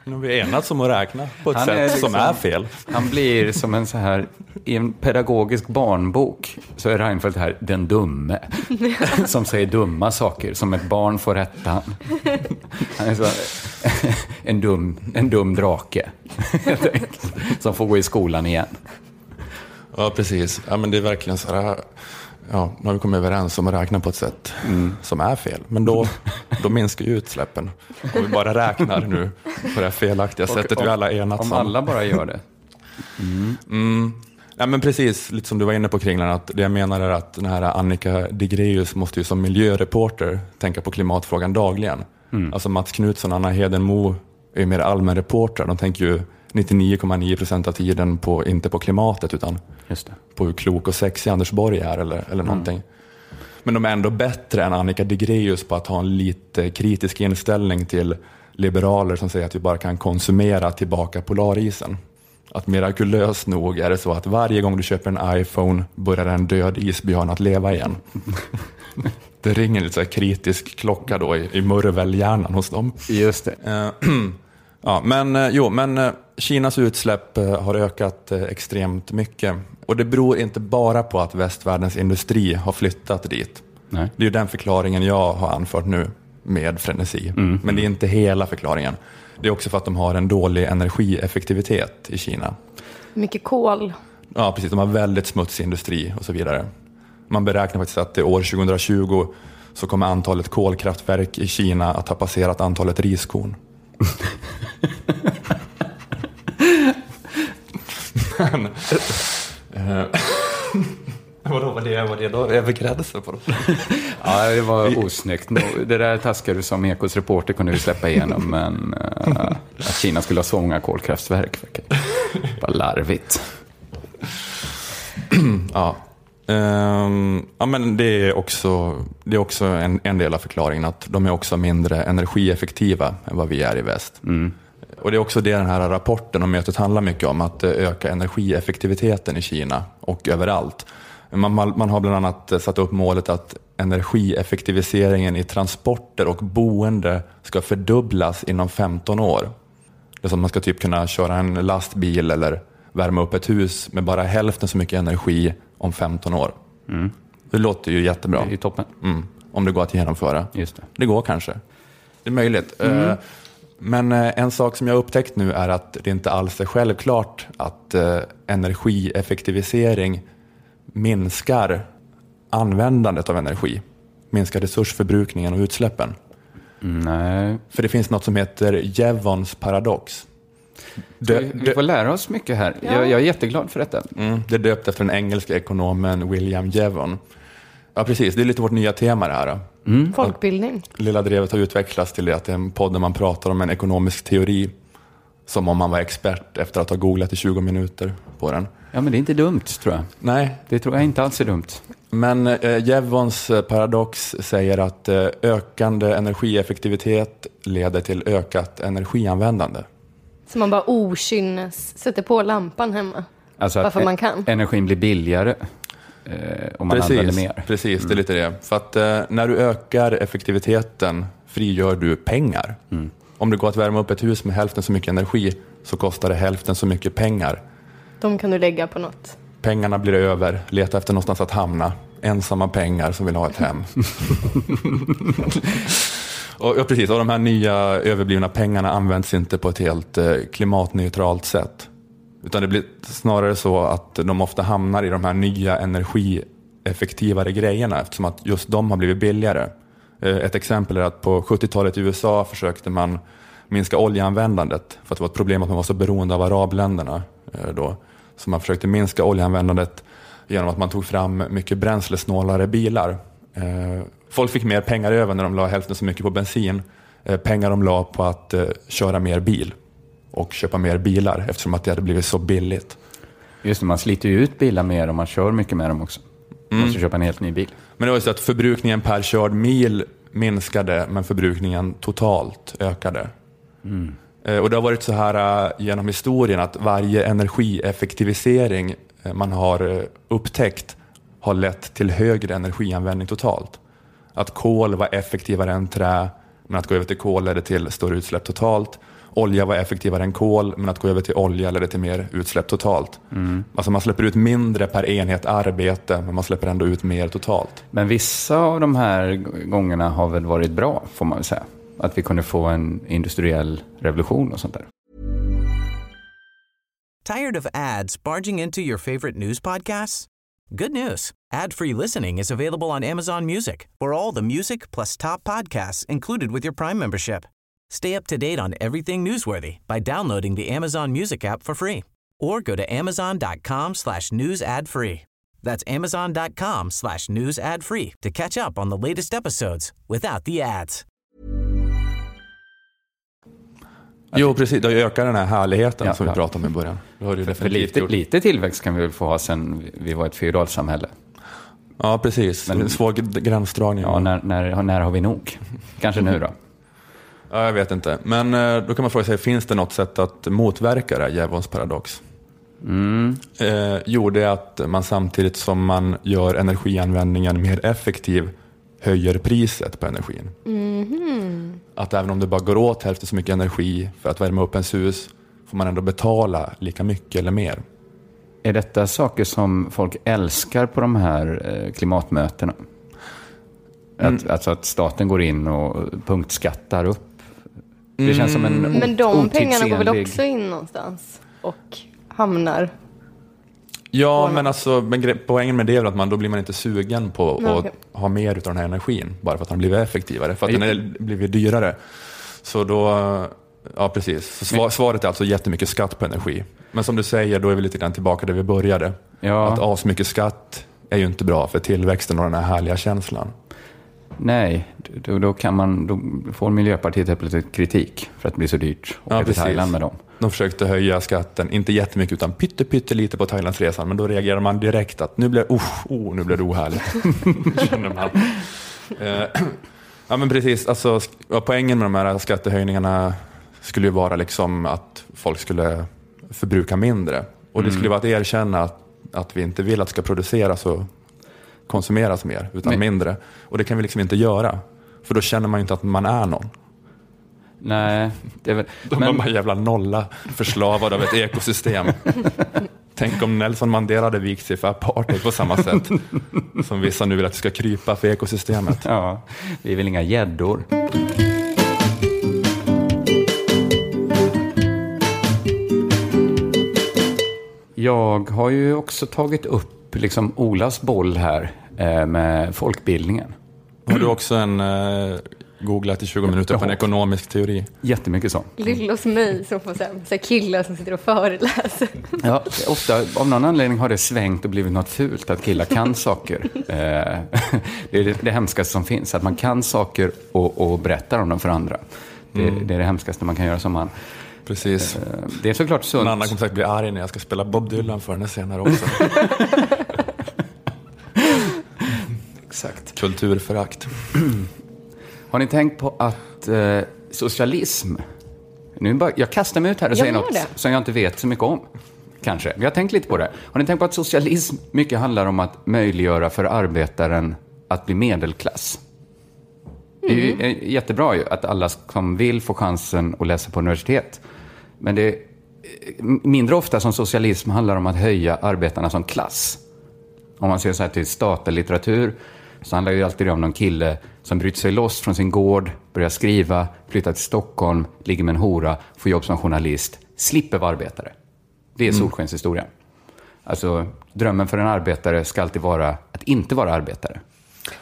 Nu har vi enats om att räkna på ett
Han
sätt
är liksom-
som är fel.
Han blir som en så här, i en pedagogisk barnbok så är Reinfeldt här den dumme. Som säger dumma saker, som ett barn får rätta han. Han är så, en, dum, en dum drake, helt enkelt, som får gå i skolan igen.
Ja, precis. Ja, men det är verkligen så här, ja, nu har vi kommit överens om att räkna på ett sätt som är fel. Men då, då minskar ju utsläppen. Om vi bara räknar nu på det här felaktiga sättet vi alla enats
Om
om.
alla bara gör det.
Mm. Ja, men precis, lite som du var inne på Kringlan, att det jag menar är att den här Annika Digreus måste ju som miljöreporter tänka på klimatfrågan dagligen. Alltså Mats Knutsson och Anna Hedenmo är ju mer allmänreportrar. De tänker ju 99,9 procent av tiden på, inte på klimatet utan på hur klok och sexig Anders Borg är eller, eller någonting. Men de är ändå bättre än Annika Digreus på att ha en lite kritisk inställning till liberaler som säger att vi bara kan konsumera tillbaka polarisen. Att mirakulöst nog är det så att varje gång du köper en iPhone börjar en död isbjörn att leva igen. Det ringer lite så här kritisk klocka då i, i murvelhjärnan hos dem.
Just det.
Ja, men, eh, jo, men eh, Kinas utsläpp eh, har ökat extremt mycket. Och det beror inte bara på att västvärldens industri har flyttat dit.
Nej.
Det är ju den förklaringen jag har anfört nu med frenesi. Men det är inte hela förklaringen. Det är också för att de har en dålig energieffektivitet i Kina.
Mycket kol.
Ja, precis. De har väldigt smutsig industri och så vidare. Man beräknar faktiskt att det år 2020 så kommer antalet kolkraftverk i Kina att ha passerat antalet riskorn. Men... Eh, vadå, var det, var det då över gränsen på dem?
Ja, det var osnyggt. Det där taskar du som Ekos reporter kunde du släppa igenom, men eh, att Kina skulle ha så många kolkraftverk verkar bara larvigt.
Ja. Ehm, ja, men det är också, det är också en, en del av förklaringen att de är också mindre energieffektiva än vad vi är i väst. Och det är också det den här rapporten och mötet handlar mycket om, att eh, öka energieffektiviteten i Kina och överallt. Man, man har bland annat eh, satt upp målet att energieffektiviseringen i transporter och boende ska fördubblas inom 15 år. Det är som att man ska typ kunna köra en lastbil eller värma upp ett hus med bara hälften så mycket energi om 15 år. Det låter ju jättebra.
Det är toppen.
Mm. Om det går att genomföra.
Just det.
Det går kanske. Det är möjligt. Eh, Men eh, en sak som jag har upptäckt nu är att det inte alls är självklart att eh, energieffektivisering minskar användandet av energi. Minskar resursförbrukningen och utsläppen.
Nej,
För det finns något som heter Jevons paradox. Det,
vi, vi får lära oss mycket här. Jag, jag är jätteglad för detta.
Mm, det är döpt efter den engelska ekonomen William Jevon. Ja, precis. Det är lite vårt nya tema det här. då.
Folkbildning.
Lilla drevet har utvecklats till det att det är en podd där man pratar om en ekonomisk teori som om man var expert efter att ha googlat i 20 minuter på den.
Ja, men det är inte dumt, tror jag.
Nej.
Det tror jag inte alls är dumt.
Men eh, Jevons eh, paradox säger att eh, ökande energieffektivitet leder till ökat energianvändande.
Så man bara okynnes sätter på lampan hemma.
Alltså att
Varför man kan.
energin blir billigare eh, om man använder
Precis,
mer.
precis det är lite det. För att eh, när du ökar effektiviteten frigör du pengar.
Mm.
Om det går att värma upp ett hus med hälften så mycket energi så kostar det hälften så mycket pengar.
De kan du lägga på något.
Pengarna blir över, leta efter någonstans att hamna. Ensamma pengar som vill ha ett hem. och, ja, precis, och de här nya överblivna pengarna används inte på ett helt eh, klimatneutralt sätt. Utan det blir snarare så att de ofta hamnar i de här nya energieffektivare grejerna eftersom att just de har blivit billigare. Eh, ett exempel är att på 70-talet i USA försökte man minska oljeanvändandet för att det var ett problem att man var så beroende av arabländerna eh, då. Så man försökte minska oljeanvändandet genom att man tog fram mycket bränslesnålare bilar. Eh, Folk fick mer pengar över när de la hälften så mycket på bensin. eh, Pengar de la på att eh, köra mer bil och köpa mer bilar eftersom att det hade blivit så billigt.
Just det, man sliter ju ut bilar mer om man kör mycket med dem också. Man
Mm.
måste köpa en helt ny bil.
Men det var ju så att förbrukningen per körd mil minskade men förbrukningen totalt ökade. Eh, Och det har varit så här genom historien att varje energieffektivisering man har upptäckt har lett till högre energianvändning totalt. Att kol var effektivare än trä, men att gå över till kol ledde till större utsläpp totalt. Olja var effektivare än kol, men att gå över till olja ledde till mer utsläpp totalt. Alltså man släpper ut mindre per enhet arbete, men man släpper ändå ut mer totalt.
Men vissa av de här gångerna har väl varit bra, får man väl säga. Att vi kunde få en industriell revolution och sånt där.
Tired of ads barging into your favorite news podcasts? Good news. Ad-free listening is available on Amazon Music for all the music plus top podcasts included with your Prime membership. Stay up to date on everything newsworthy by downloading the Amazon Music app for free or go to amazon.com slash news ad free. That's amazon.com slash news ad free to catch up on the latest episodes without the ads.
Jo, precis. Det ökar den här härligheten
Ja,
som vi pratade om i början. Det har det ju
För
definitivt
lite,
gjort.
lite tillväxt kan vi väl få ha sen vi- vi var ett feodalsamhälle.
Ja, precis.
Men-
Men, en svår gränsdragning.
Ja, när, när, när har vi nog? Kanske nu då?
Ja, jag vet inte. Men eh, då kan man fråga sig, finns det något sätt att motverka det här Jevons paradox?
Mm.
Eh, jo, det är att man samtidigt som man gör energianvändningen mer effektiv höjer priset på energin. Att även om det bara går åt hälften så mycket energi för att värma upp ens hus får man ändå betala lika mycket eller mer.
Är detta saker som folk älskar på de här eh, klimatmötena?
Mm.
Att, alltså att staten går in och punktskattar upp? Det känns som en
Men de pengarna går väl också in någonstans och hamnar...
Ja, men alltså men poängen med det är att man, då blir man inte sugen på
Nej,
att
okej.
ha mer av den här energin, bara för att den blivit effektivare, för att den har blivit dyrare. Så då, ja precis. Så svar, svaret är alltså jättemycket skatt på energi. Men som du säger, då är vi lite grann tillbaka där vi började.
Ja.
Att asmycket skatt är ju inte bra för tillväxten och den här härliga känslan.
Nej, då, då, kan man, då får Miljöpartiet helt plötsligt kritik för att det blir så dyrt att åka
Ja,
till. Thailand med dem.
De försökte höja skatten, inte jättemycket utan pytte, pytte lite på Thailandsresan, men då reagerar man direkt att nu blir, oh, oh, nu blir det ohärligt. Känner man. Eh, ja men precis, alltså, poängen med de här skattehöjningarna skulle ju vara liksom att folk skulle förbruka mindre. Och det skulle vara att erkänna att, att vi inte vill att det ska produceras och konsumeras mer, utan
Men-
mindre. Och det kan vi liksom inte göra. För då känner man ju inte att man är någon.
Nej, det är väl...
De var bara jävla nolla, förslavad av ett ekosystem. Tänk om Nelson Mandela hade vikt sig för apartheid på samma sätt som vissa nu vill att det ska krypa för ekosystemet.
Ja, vi är väl inga gäddor. Jag har ju också tagit upp liksom Olas boll här eh, med folkbildningen.
Har du också en eh, googlat i 20 minuter på en ekonomisk teori?
Jättemycket så.
Lilla hos mig som får så här, så här killar som sitter och föreläser.
Ja, ofta, av någon anledning har det svängt och blivit något fult att killar kan saker. Eh, det är det, det hemskaste som finns, att man kan saker och, och berättar om dem för andra. Det, det är det hemskaste man kan göra som man.
Precis.
Eh, det är såklart sunt.
En annan kommer säkert bli arg när jag ska spela Bob Dylan för henne senare också.
Exakt.
Kulturförakt.
Har ni tänkt på att eh, socialism... Nu bara, jag kastar mig ut här och
Jag
säger något
det.
som jag inte vet så mycket om. Kanske. Vi har tänkt lite på det. Har ni tänkt på att socialism mycket handlar om att möjliggöra för arbetaren att bli medelklass? Det är ju eh, jättebra ju att alla som vill få chansen att läsa på universitet. Men det är eh, mindre ofta som socialism handlar om att höja arbetarna som klass. Om man ser så här till statellitteratur så handlar det ju alltid om någon kille som bryter sig loss från sin gård, börjar skriva, flyttar till Stockholm, ligger med en hora, får jobb som journalist, slipper vara arbetare. Det är solskenshistorien. Alltså, drömmen för en arbetare ska alltid vara att inte vara arbetare.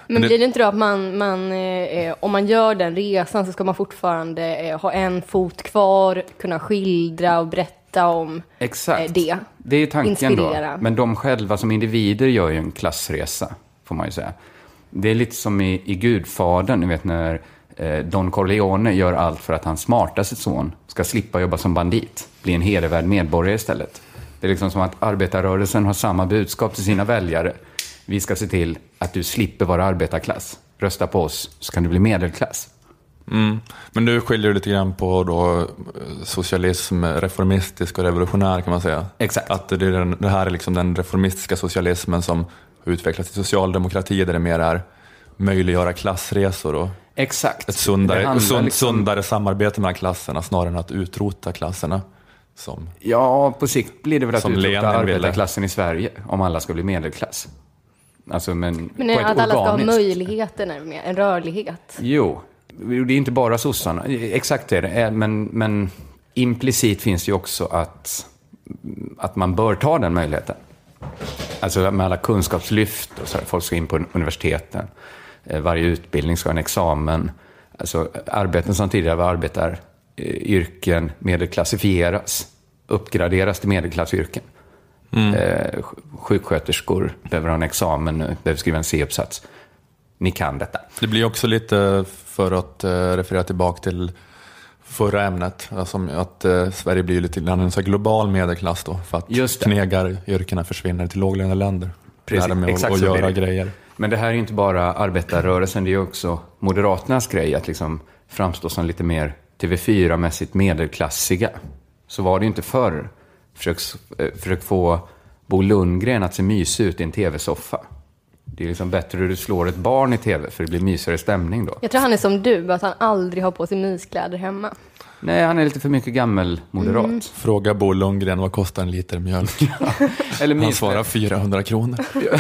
Men
det-
blir det inte då att man, man eh, om man gör den resan så ska man fortfarande eh, ha en fot kvar, kunna skildra och berätta om
Exakt.
eh, det?
Det är tanken
Inspirera.
då. Men de själva som individer gör ju en klassresa, får man ju säga. Det är lite som i, i Gudfadern, ni vet när eh, Don Corleone gör allt för att hans smartaste son ska slippa jobba som bandit, bli en hedervärd medborgare istället. Det är liksom som att arbetarrörelsen har samma budskap till sina väljare. Vi ska se till att du slipper vara arbetarklass. Rösta på oss så kan du bli medelklass.
Mm. Men du skiljer lite grann på då eh, socialism, reformistisk och revolutionär kan man säga.
Exakt.
Att det, är den, det här är liksom den reformistiska socialismen som har utvecklats till socialdemokrati där det mer är möjliggöra klassresor och
Exakt.
ett sundare, sund,
liksom-
sundare samarbete mellan klasserna snarare än att utrota klasserna. Som,
Ja, på sikt blir det väl att utrota arbetarklassen i Sverige, om alla ska bli medelklass. Alltså, men,
Men
på ett
att alla ska ha möjligheten, med, en rörlighet.
Jo, det är inte bara sossarna. Exakt det är det. Men, men implicit finns ju också att, att man bör ta den möjligheten. Alltså med alla kunskapslyft och så här, folk ska in på universiteten. Eh, Varje utbildning ska ha en examen. Alltså arbeten som tidigare var arbetaryrken medelklassifieras, uppgraderas till medelklassyrken.
Mm.
Eh, sj- Sjuksköterskor behöver ha en examen nu, behöver skriva en C-uppsats. Ni kan detta.
det blir också lite, för att eh, referera tillbaka till förra ämnet, alltså att eh, Sverige blir lite grann en så global medelklass då, för att
Just
knegaryrkena försvinner till låglöneländer.
Precis,
mig
exakt
att,
så
göra
det.
grejer.
Men det här är inte bara arbetarrörelsen, det är också Moderaternas grej att liksom framstå som lite mer TV4-mässigt medelklassiga. Så var det ju inte förr. Försök, eh, försök få Bo Lundgren att se mysig ut i en TV-soffa. Det är liksom bättre hur du slår ett barn i TV, för det blir mysigare stämning då.
Jag tror han är som du, att han aldrig har på sig myskläder hemma.
Nej, han är lite för mycket gammelmoderat.
Mm.
Fråga Bo Lundgren, vad kostar en liter mjölk?
Eller
Han svarar 400 kronor.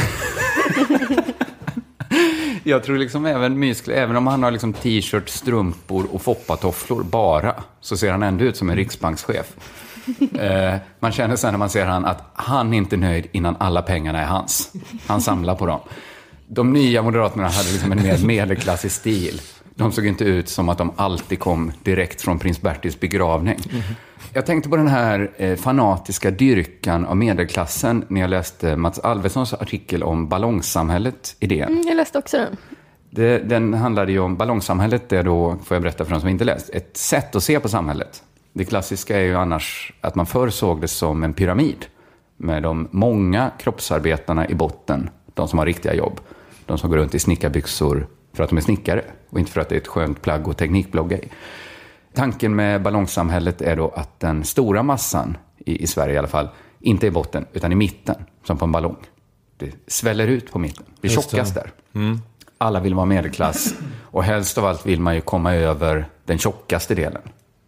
Jag tror liksom även myskläder, även om han har liksom t-shirt, strumpor och foppatofflor bara, så ser han ändå ut som en riksbankschef. Eh, man känner sen när man ser han att han är inte nöjd innan alla pengarna är hans. Han samlar på dem. De nya moderaterna hade liksom en mer medelklassig stil. De såg inte ut som att de alltid kom direkt från prins Bertils begravning. Jag tänkte på den här eh, fanatiska dyrkan av medelklassen när jag läste Mats Alvessons artikel om ballongsamhället i DN.
Mm, jag läste också den.
Det, den handlade ju om ballongsamhället, det är då, får jag berätta för de som inte läst, ett sätt att se på samhället. Det klassiska är ju annars att man förr såg det som en pyramid med de många kroppsarbetarna i botten, de som har riktiga jobb. De som går runt i snickarbyxor för att de är snickare och inte för att det är ett skönt plagg och teknikblogga i. Tanken med ballongsamhället är då att den stora massan, i, i Sverige i alla fall, inte är i botten utan i mitten, som på en ballong. Det sväller ut på mitten, det
Just det.
tjockas där. Alla vill vara medelklass och helst av allt vill man ju komma över den tjockaste delen.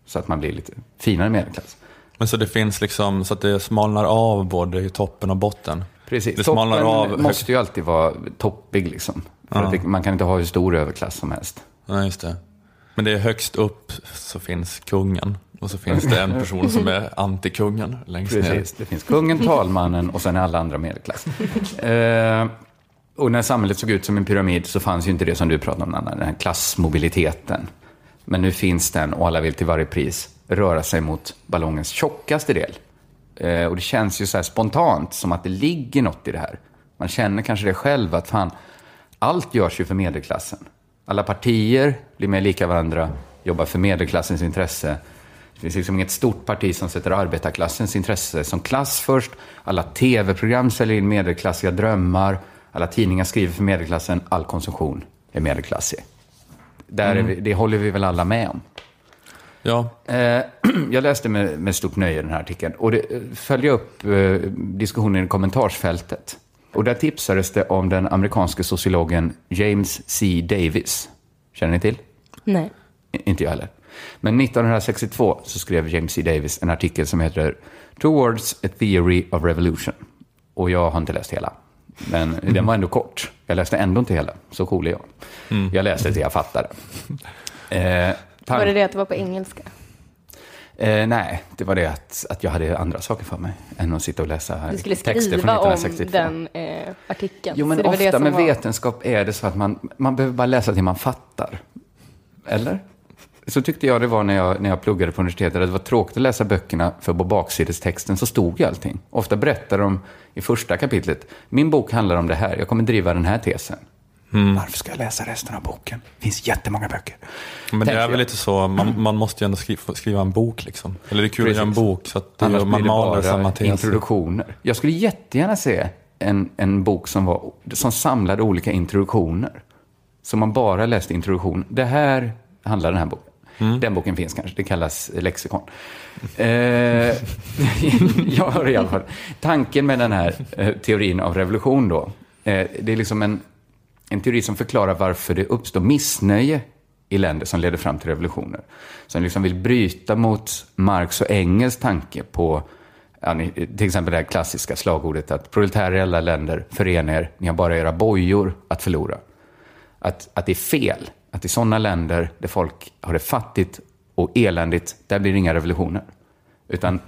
Så att man blir lite finare medelklass.
Men så det finns liksom, så att det smalnar av både i toppen och botten?
Precis.
Det
Toppen
av
måste ju alltid vara toppig liksom.
Ja.
det, man kan inte ha hur stor överklass som helst.
Ja, just det. Men det är högst upp så finns kungen och så finns det en person som är antikungen längst ner.
Precis. Det finns kungen, talmannen och sen alla andra medelklass. eh, och när samhället såg ut som en pyramid så fanns ju inte det som du pratade om, Anna, den här klassmobiliteten. Men nu finns den och alla vill till varje pris röra sig mot ballongens tjockaste del. Eh, och det känns ju så här spontant som att det ligger något i det här. Man känner kanske det själv, att fan, allt görs ju för medelklassen. Alla partier blir mer lika varandra, jobbar för medelklassens intresse. Det finns liksom inget stort parti som sätter arbetarklassens intresse som klass först. Alla tv-program säljer in medelklassiga drömmar. Alla tidningar skriver för medelklassen. All konsumtion är medelklassig. Där mm. vi, det håller vi väl alla med om.
Ja.
Eh, jag läste med, med stort nöje den här artikeln och det eh, följde upp eh, diskussionen i kommentarsfältet. Och där tipsades det om den amerikanske sociologen James C. Davis. Känner ni till?
Nej.
Inte jag heller. Men 1962 så skrev James C. Davis en artikel som heter Towards a Theory of Revolution. Och jag har inte läst hela. Men mm. den var ändå kort. Jag läste ändå inte hela. Så cool är jag. Mm. Jag läste det jag fattade.
Eh, var det det att det var på engelska?
Eh, nej, det var det att, att jag hade andra saker för mig än att sitta och läsa
texter från 1962. Du skulle skriva om den eh, artikeln.
Jo, men ofta med var... vetenskap är det så att man, man behöver bara läsa till man fattar. Eller? Så tyckte jag det var när jag, när jag pluggade på universitetet. Det var tråkigt att läsa böckerna, för på baksidestexten så stod ju allting. Ofta berättar de i första kapitlet, min bok handlar om det här, jag kommer driva den här tesen. Mm. Varför ska jag läsa resten av boken? Det finns jättemånga böcker.
Men det är väl lite så, man, man måste ju ändå skriva, skriva, en bok liksom. Eller det är kul Precis. att göra en bok så att Annars man det maler samma teser.
introduktioner. Jag skulle jättegärna se en, en bok som, var, som samlade olika introduktioner. Så man bara läste introduktion. Det här handlar den här boken. Mm. Den boken finns kanske, det kallas lexikon. eh, jag har i alla fall, tanken med den här eh, teorin av revolution då, eh, det är liksom en en teori som förklarar varför det uppstår missnöje i länder som leder fram till revolutioner. Som liksom vill bryta mot Marx och Engels tanke på ja, till exempel det här klassiska slagordet att proletärer i alla länder, förena er, ni har bara era bojor att förlora. Att, att det är fel, att i sådana länder där folk har det fattigt och eländigt, där blir det inga revolutioner. Utan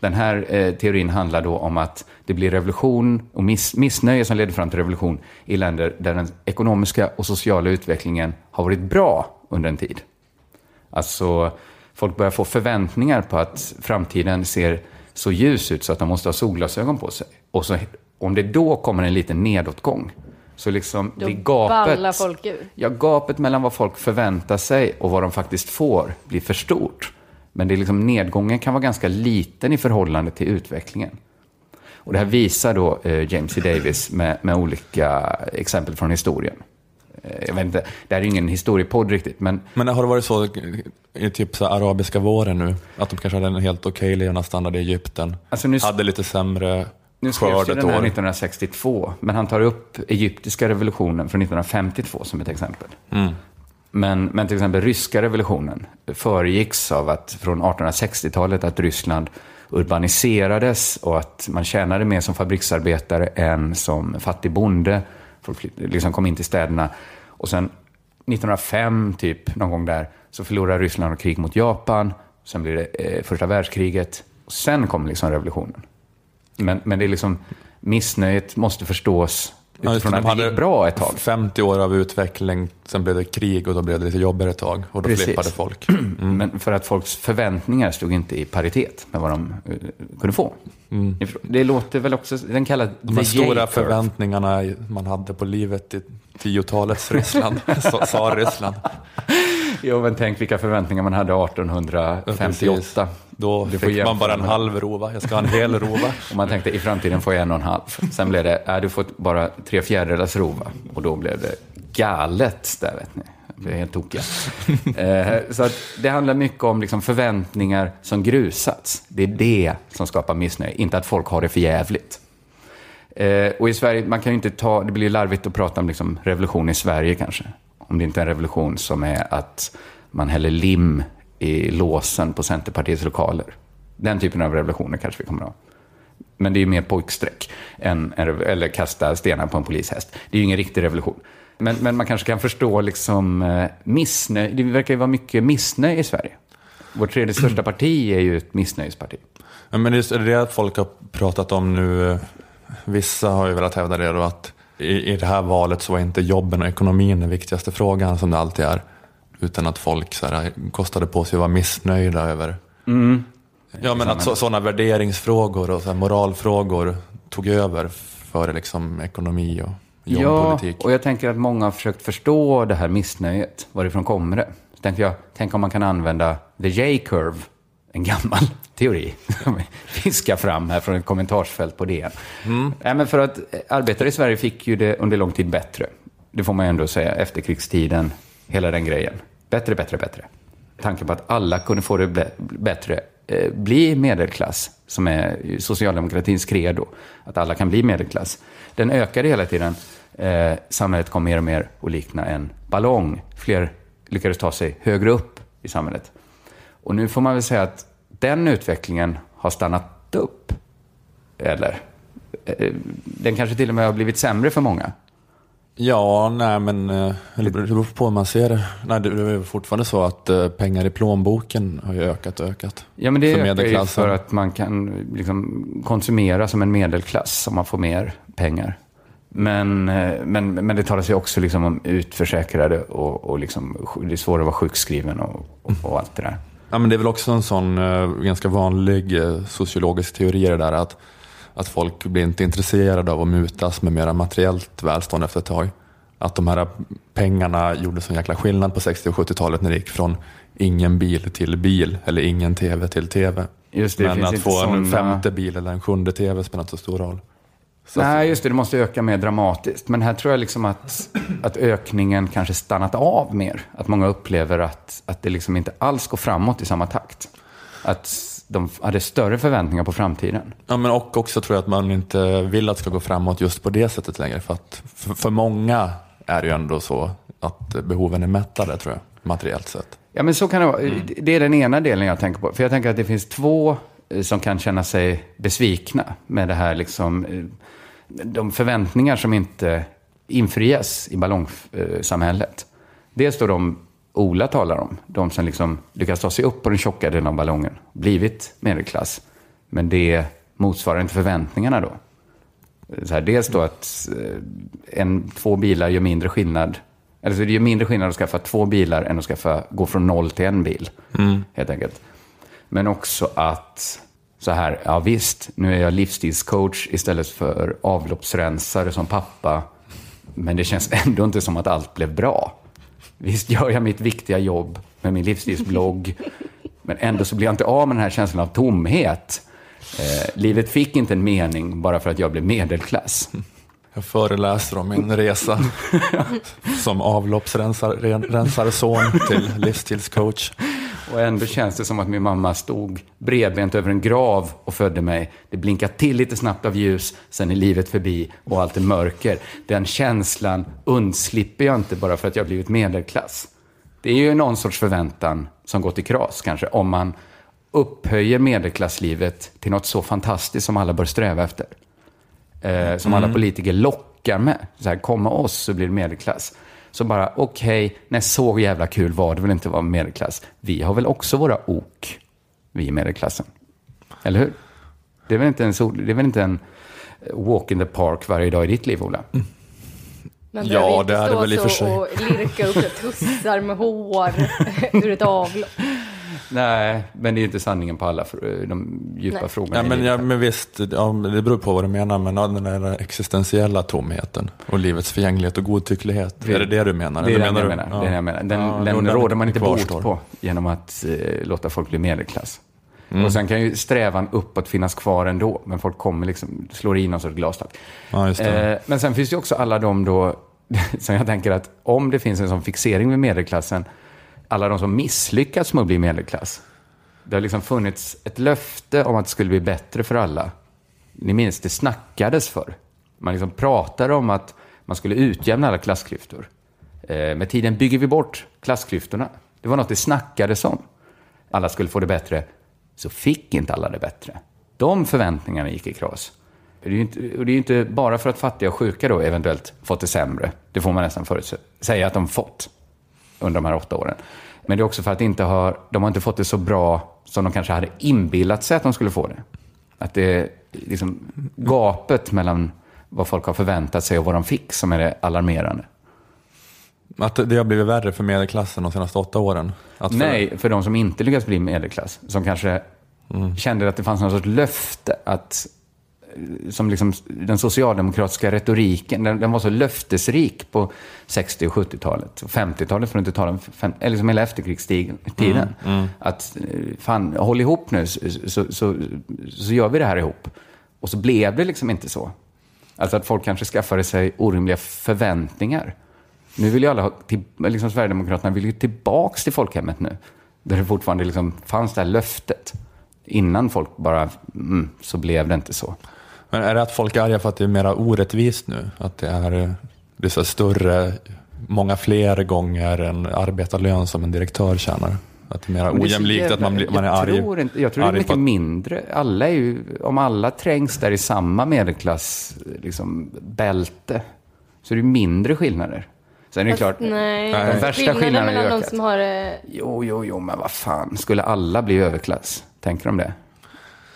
den här eh, teorin handlar då om att det blir revolution och miss, missnöje som leder fram till revolution i länder där den ekonomiska och sociala utvecklingen har varit bra under en tid. Alltså, folk börjar få förväntningar på att framtiden ser så ljus ut så att de måste ha solglasögon på sig. Och så, om det då kommer en liten nedåtgång, så liksom
då det gapet, folk ur.
Ja, gapet mellan vad folk förväntar sig och vad de faktiskt får blir för stort. Men det är liksom, nedgången kan vara ganska liten i förhållande till utvecklingen. Och det här visar då eh, James C. Davis med, med olika exempel från historien. Eh, jag vet inte, det här är ingen historiepodd riktigt, men...
Men har det varit så i typ så arabiska våren nu, att de kanske hade en helt okej okay levnadsstandard i Egypten, alltså nu, hade lite sämre
nu skrevs den här 1962, men han tar upp egyptiska revolutionen från 1952 som ett exempel. Mm. Men, men till exempel ryska revolutionen föregicks av att från 1860-talet att Ryssland urbaniserades och att man tjänade mer som fabriksarbetare än som fattig bonde. Folk liksom kom in till städerna. Och sen 1905, typ, någon gång där, så förlorar Ryssland krig mot Japan. Sen blir det eh, första världskriget. Och sen kommer liksom revolutionen. Men, men det är liksom, missnöjet måste förstås Utifrån ja, att det gick bra ett tag.
50 år av utveckling, sen blev det krig och då blev det lite jobbigare ett tag. Och då Precis. flippade folk.
Mm. Men för att folks förväntningar stod inte i paritet med vad de uh, kunde få. Mm. Det låter väl också, den kallas
De här stora förväntningarna man hade på livet i tiotalets Ryssland, sa Ryssland.
Jo, men tänk vilka förväntningar man hade 1858.
Då du fick man bara en halv rova, jag ska ha en hel rova.
och man tänkte i framtiden får jag en och en halv. Sen blev det, äh, du får bara tre fjärdedelars rova. Och då blev det galet där, vet ni. Det blev helt tokiga. eh, så att det handlar mycket om liksom förväntningar som grusats. Det är det som skapar missnöje, inte att folk har det för jävligt. Eh, och i Sverige, man kan ju inte ta, det blir larvigt att prata om liksom revolution i Sverige kanske. Om det inte är en revolution som är att man häller lim i låsen på Centerpartiets lokaler. Den typen av revolutioner kanske vi kommer att ha. Men det är ju mer pojksträck, än, eller kasta stenar på en polishäst. Det är ju ingen riktig revolution. Men, men man kanske kan förstå liksom eh, missnöje. Det verkar ju vara mycket missnöje i Sverige. Vårt tredje största parti är ju ett missnöjesparti.
Ja, men det är det folk har pratat om nu. Vissa har ju velat hävda det då att i, i det här valet så var inte jobben och ekonomin den viktigaste frågan som det alltid är. Utan att folk så här, kostade på sig att vara missnöjda över mm. Ja, men att sådana värderingsfrågor och så här, moralfrågor tog över före liksom ekonomi och jobbpolitik.
Ja, och jag tänker att många har försökt förstå det här missnöjet. Varifrån kommer det? Så tänkte jag, tänk om man kan använda the J-curve en gammal teori fiskar fram här från ett kommentarsfält på DN. Mm. Ja, men för att arbetare i Sverige fick ju det under lång tid bättre. Det får man ju ändå säga, efterkrigstiden, hela den grejen. Bättre, bättre, bättre. Tanken på att alla kunde få det bättre, eh, bli medelklass, som är socialdemokratins credo, att alla kan bli medelklass, den ökade hela tiden. Eh, samhället kom mer och mer att likna en ballong. Fler lyckades ta sig högre upp i samhället. Och nu får man väl säga att den utvecklingen har stannat upp. Eller? Eh, eh, den kanske till och med har blivit sämre för många.
Ja, nej men eh, det beror på hur man ser det. Nej, det är fortfarande så att eh, pengar i plånboken har ju ökat och ökat.
Ja, men det för ökar ju för att man kan liksom konsumera som en medelklass om man får mer pengar. Men, men, men det talar sig också liksom om utförsäkrade och, och liksom, det är svårare att vara sjukskriven och, och, allt det där.
Ja, men det är väl också en sån ganska vanlig sociologisk teori det där att, att folk blir inte intresserade av att mutas med mera materiellt välstånd efter ett tag. Att de här pengarna gjorde sån jäkla skillnad på 60 och 70-talet när det gick från ingen bil till bil eller ingen tv till tv.
Det,
Men att få såna... en femte bil eller en sjunde tv spelar inte så stor roll.
Så Nej, just det. Det måste öka mer dramatiskt. Men här tror jag liksom att, att ökningen kanske stannat av mer. Att många upplever att, att det liksom inte alls går framåt i samma takt. Att de hade större förväntningar på framtiden.
Ja, men och också tror jag att man inte vill att det ska gå framåt just på det sättet längre. För att för, för många är det ju ändå så att behoven är mättade, tror jag, materiellt sett.
Ja, men så kan det vara. Mm. Det är den ena delen jag tänker på. För jag tänker att det finns två eh, som kan känna sig besvikna med det här liksom eh, de förväntningar som inte infrias i ballongsamhället. Dels då de Ola talar om, de som liksom lyckas ta sig upp på den tjocka delen av ballongen, blivit medelklass. Men det motsvarar inte förväntningarna då. Så här, dels då att eh, en, två bilar gör mindre skillnad. Eller så det gör mindre skillnad att skaffa två bilar än att skaffa, gå från noll till en bil. Mm. Helt enkelt. Men också att så här, ja visst, nu är jag livsstilscoach istället för avloppsrensare som pappa. Men det känns ändå inte som att allt blev bra. Visst gör jag mitt viktiga jobb med min livsstilsblogg. Men ändå så blir jag inte av med den här känslan av tomhet. Eh, livet fick inte en mening bara för att jag blev medelklass.
Jag föreläser om min resa som avloppsrensare son till livsstilscoach.
Och ändå känns det som att min mamma stod bredbent över en grav och födde mig. Det blinkar till lite snabbt av ljus, sen är livet förbi och allt är mörker. Den känslan undslipper jag inte bara för att jag blivit medelklass. Det är ju någon sorts förväntan som går till kras kanske, om man upphöjer medelklasslivet till något så fantastiskt som alla bör sträva efter. Eh, som alla mm. politiker lockar med. Så här, kom med oss så blir det medelklass. Så bara, okej, okay, nej så jävla kul var det väl inte att vara medelklass. Vi har väl också våra ok, vi i medelklassen. Eller hur? Det är väl inte en, sol, det är väl inte en walk in the park varje dag i ditt liv, Ola? Mm.
Man ja, det är det väl i och för sig. och lirka upp tussar med hår ur ett avlopp.
Nej, men det är inte sanningen på alla de djupa Nej. frågorna.
Ja, men, ja, men visst, ja, det beror på vad du menar, men den där existentiella tomheten och livets förgänglighet och godtycklighet, det, är det det du menar?
Det är det jag menar. Ja. Det jag menar. Den, ja, den råder man inte bort på genom att eh, låta folk bli medelklass. Mm. Och sen kan ju strävan uppåt finnas kvar ändå, men folk kommer liksom, slår i någon sorts glastak. Ja, eh, men sen finns det också alla de då, som jag tänker att om det finns en sån fixering med medelklassen, alla de som misslyckats med att bli medelklass. Det har liksom funnits ett löfte om att det skulle bli bättre för alla. Ni minns, det snackades för. Man liksom pratade om att man skulle utjämna alla klassklyftor. Eh, med tiden bygger vi bort klassklyftorna. Det var något det snackades om. Alla skulle få det bättre. Så fick inte alla det bättre. De förväntningarna gick i kras. Det är ju inte, och det är inte bara för att fattiga och sjuka då eventuellt fått det sämre. Det får man nästan säga att de fått under de här åtta åren. Men det är också för att inte har, de har inte fått det så bra som de kanske hade inbillat sig att de skulle få det. Att det är liksom gapet mellan vad folk har förväntat sig och vad de fick som är det alarmerande.
Att det har blivit värre för medelklassen de senaste åtta åren?
För... Nej, för de som inte lyckats bli medelklass. Som kanske mm. kände att det fanns någon sorts löfte att som liksom, den socialdemokratiska retoriken, den, den var så löftesrik på 60 och 70-talet. 50-talet för att inte tala om, eller liksom hela efterkrigstiden. Mm, mm. Att, eh, fan, håll ihop nu så, så, så, så gör vi det här ihop. Och så blev det liksom inte så. Alltså att folk kanske skaffade sig orimliga förväntningar. Nu vill ju alla ha, till, liksom Sverigedemokraterna vill ju tillbaka till folkhemmet nu. Där det fortfarande liksom fanns det här löftet. Innan folk bara, mm, så blev det inte så.
Men är det att folk är arga för att det är mer orättvist nu? Att det är, det är så större, många fler gånger än arbetarlön som en direktör tjänar? Att det är mer ojämlikt, att man, blir, man är arg.
Tror inte, jag tror det är mycket mindre. Alla är ju, om alla trängs där i samma medelklassbälte liksom, så är det mindre skillnader. Sen är det klart,
nej, de värsta skillnaderna mellan de som har det...
Jo, jo, jo, men vad fan. Skulle alla bli överklass? Tänker de det?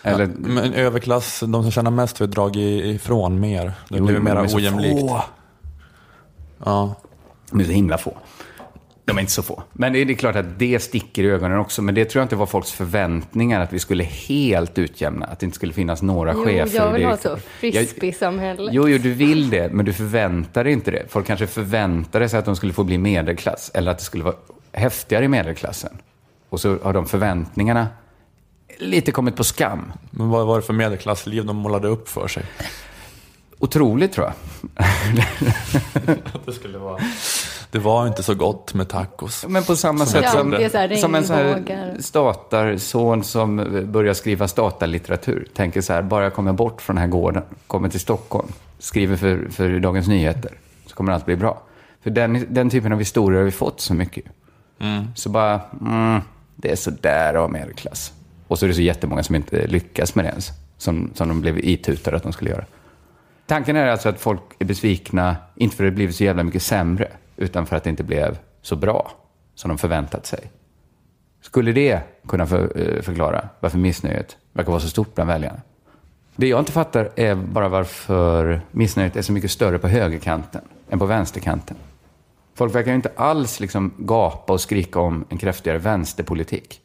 Eller... Ja, men överklass, de som tjänar mest har dragit ifrån mer. Det jo, blir mer ojämlikt. Få.
Ja. De är så himla få. De är inte så få. Men det är, klart att det sticker i ögonen också. Men det tror jag inte var folks förväntningar, att vi skulle helt utjämna. Att det inte skulle finnas några jo, chefer.
jag vill ha så frisbee-samhälle.
Jo, jo, du vill det, men du förväntar dig inte det. Folk kanske förväntade sig att de skulle få bli medelklass. Eller att det skulle vara häftigare i medelklassen. Och så har de förväntningarna lite kommit på skam.
Men vad var det för medelklassliv de målade upp för sig?
Otroligt, tror jag.
det skulle vara det var inte så gott med tacos.
Men på samma som sätt som, ja, som en sån här statarson som börjar skriva statarlitteratur. Tänker så här, bara jag kommer bort från den här gården, kommer till Stockholm, skriver för, för Dagens Nyheter, så kommer allt bli bra. För den, den typen av historier har vi fått så mycket. Mm. Så bara, mm, det är så där av medelklass. Och så är det så jättemånga som inte lyckas med det ens. Som, som de blev itutade att de skulle göra. Tanken är alltså att folk är besvikna, inte för att det blivit så jävla mycket sämre, utan för att det inte blev så bra som de förväntat sig. Skulle det kunna för, eh, förklara varför missnöjet verkar vara så stort bland väljarna? Det jag inte fattar är bara varför missnöjet är så mycket större på högerkanten än på vänsterkanten. Folk verkar inte alls liksom gapa och skrika om en kraftigare vänsterpolitik.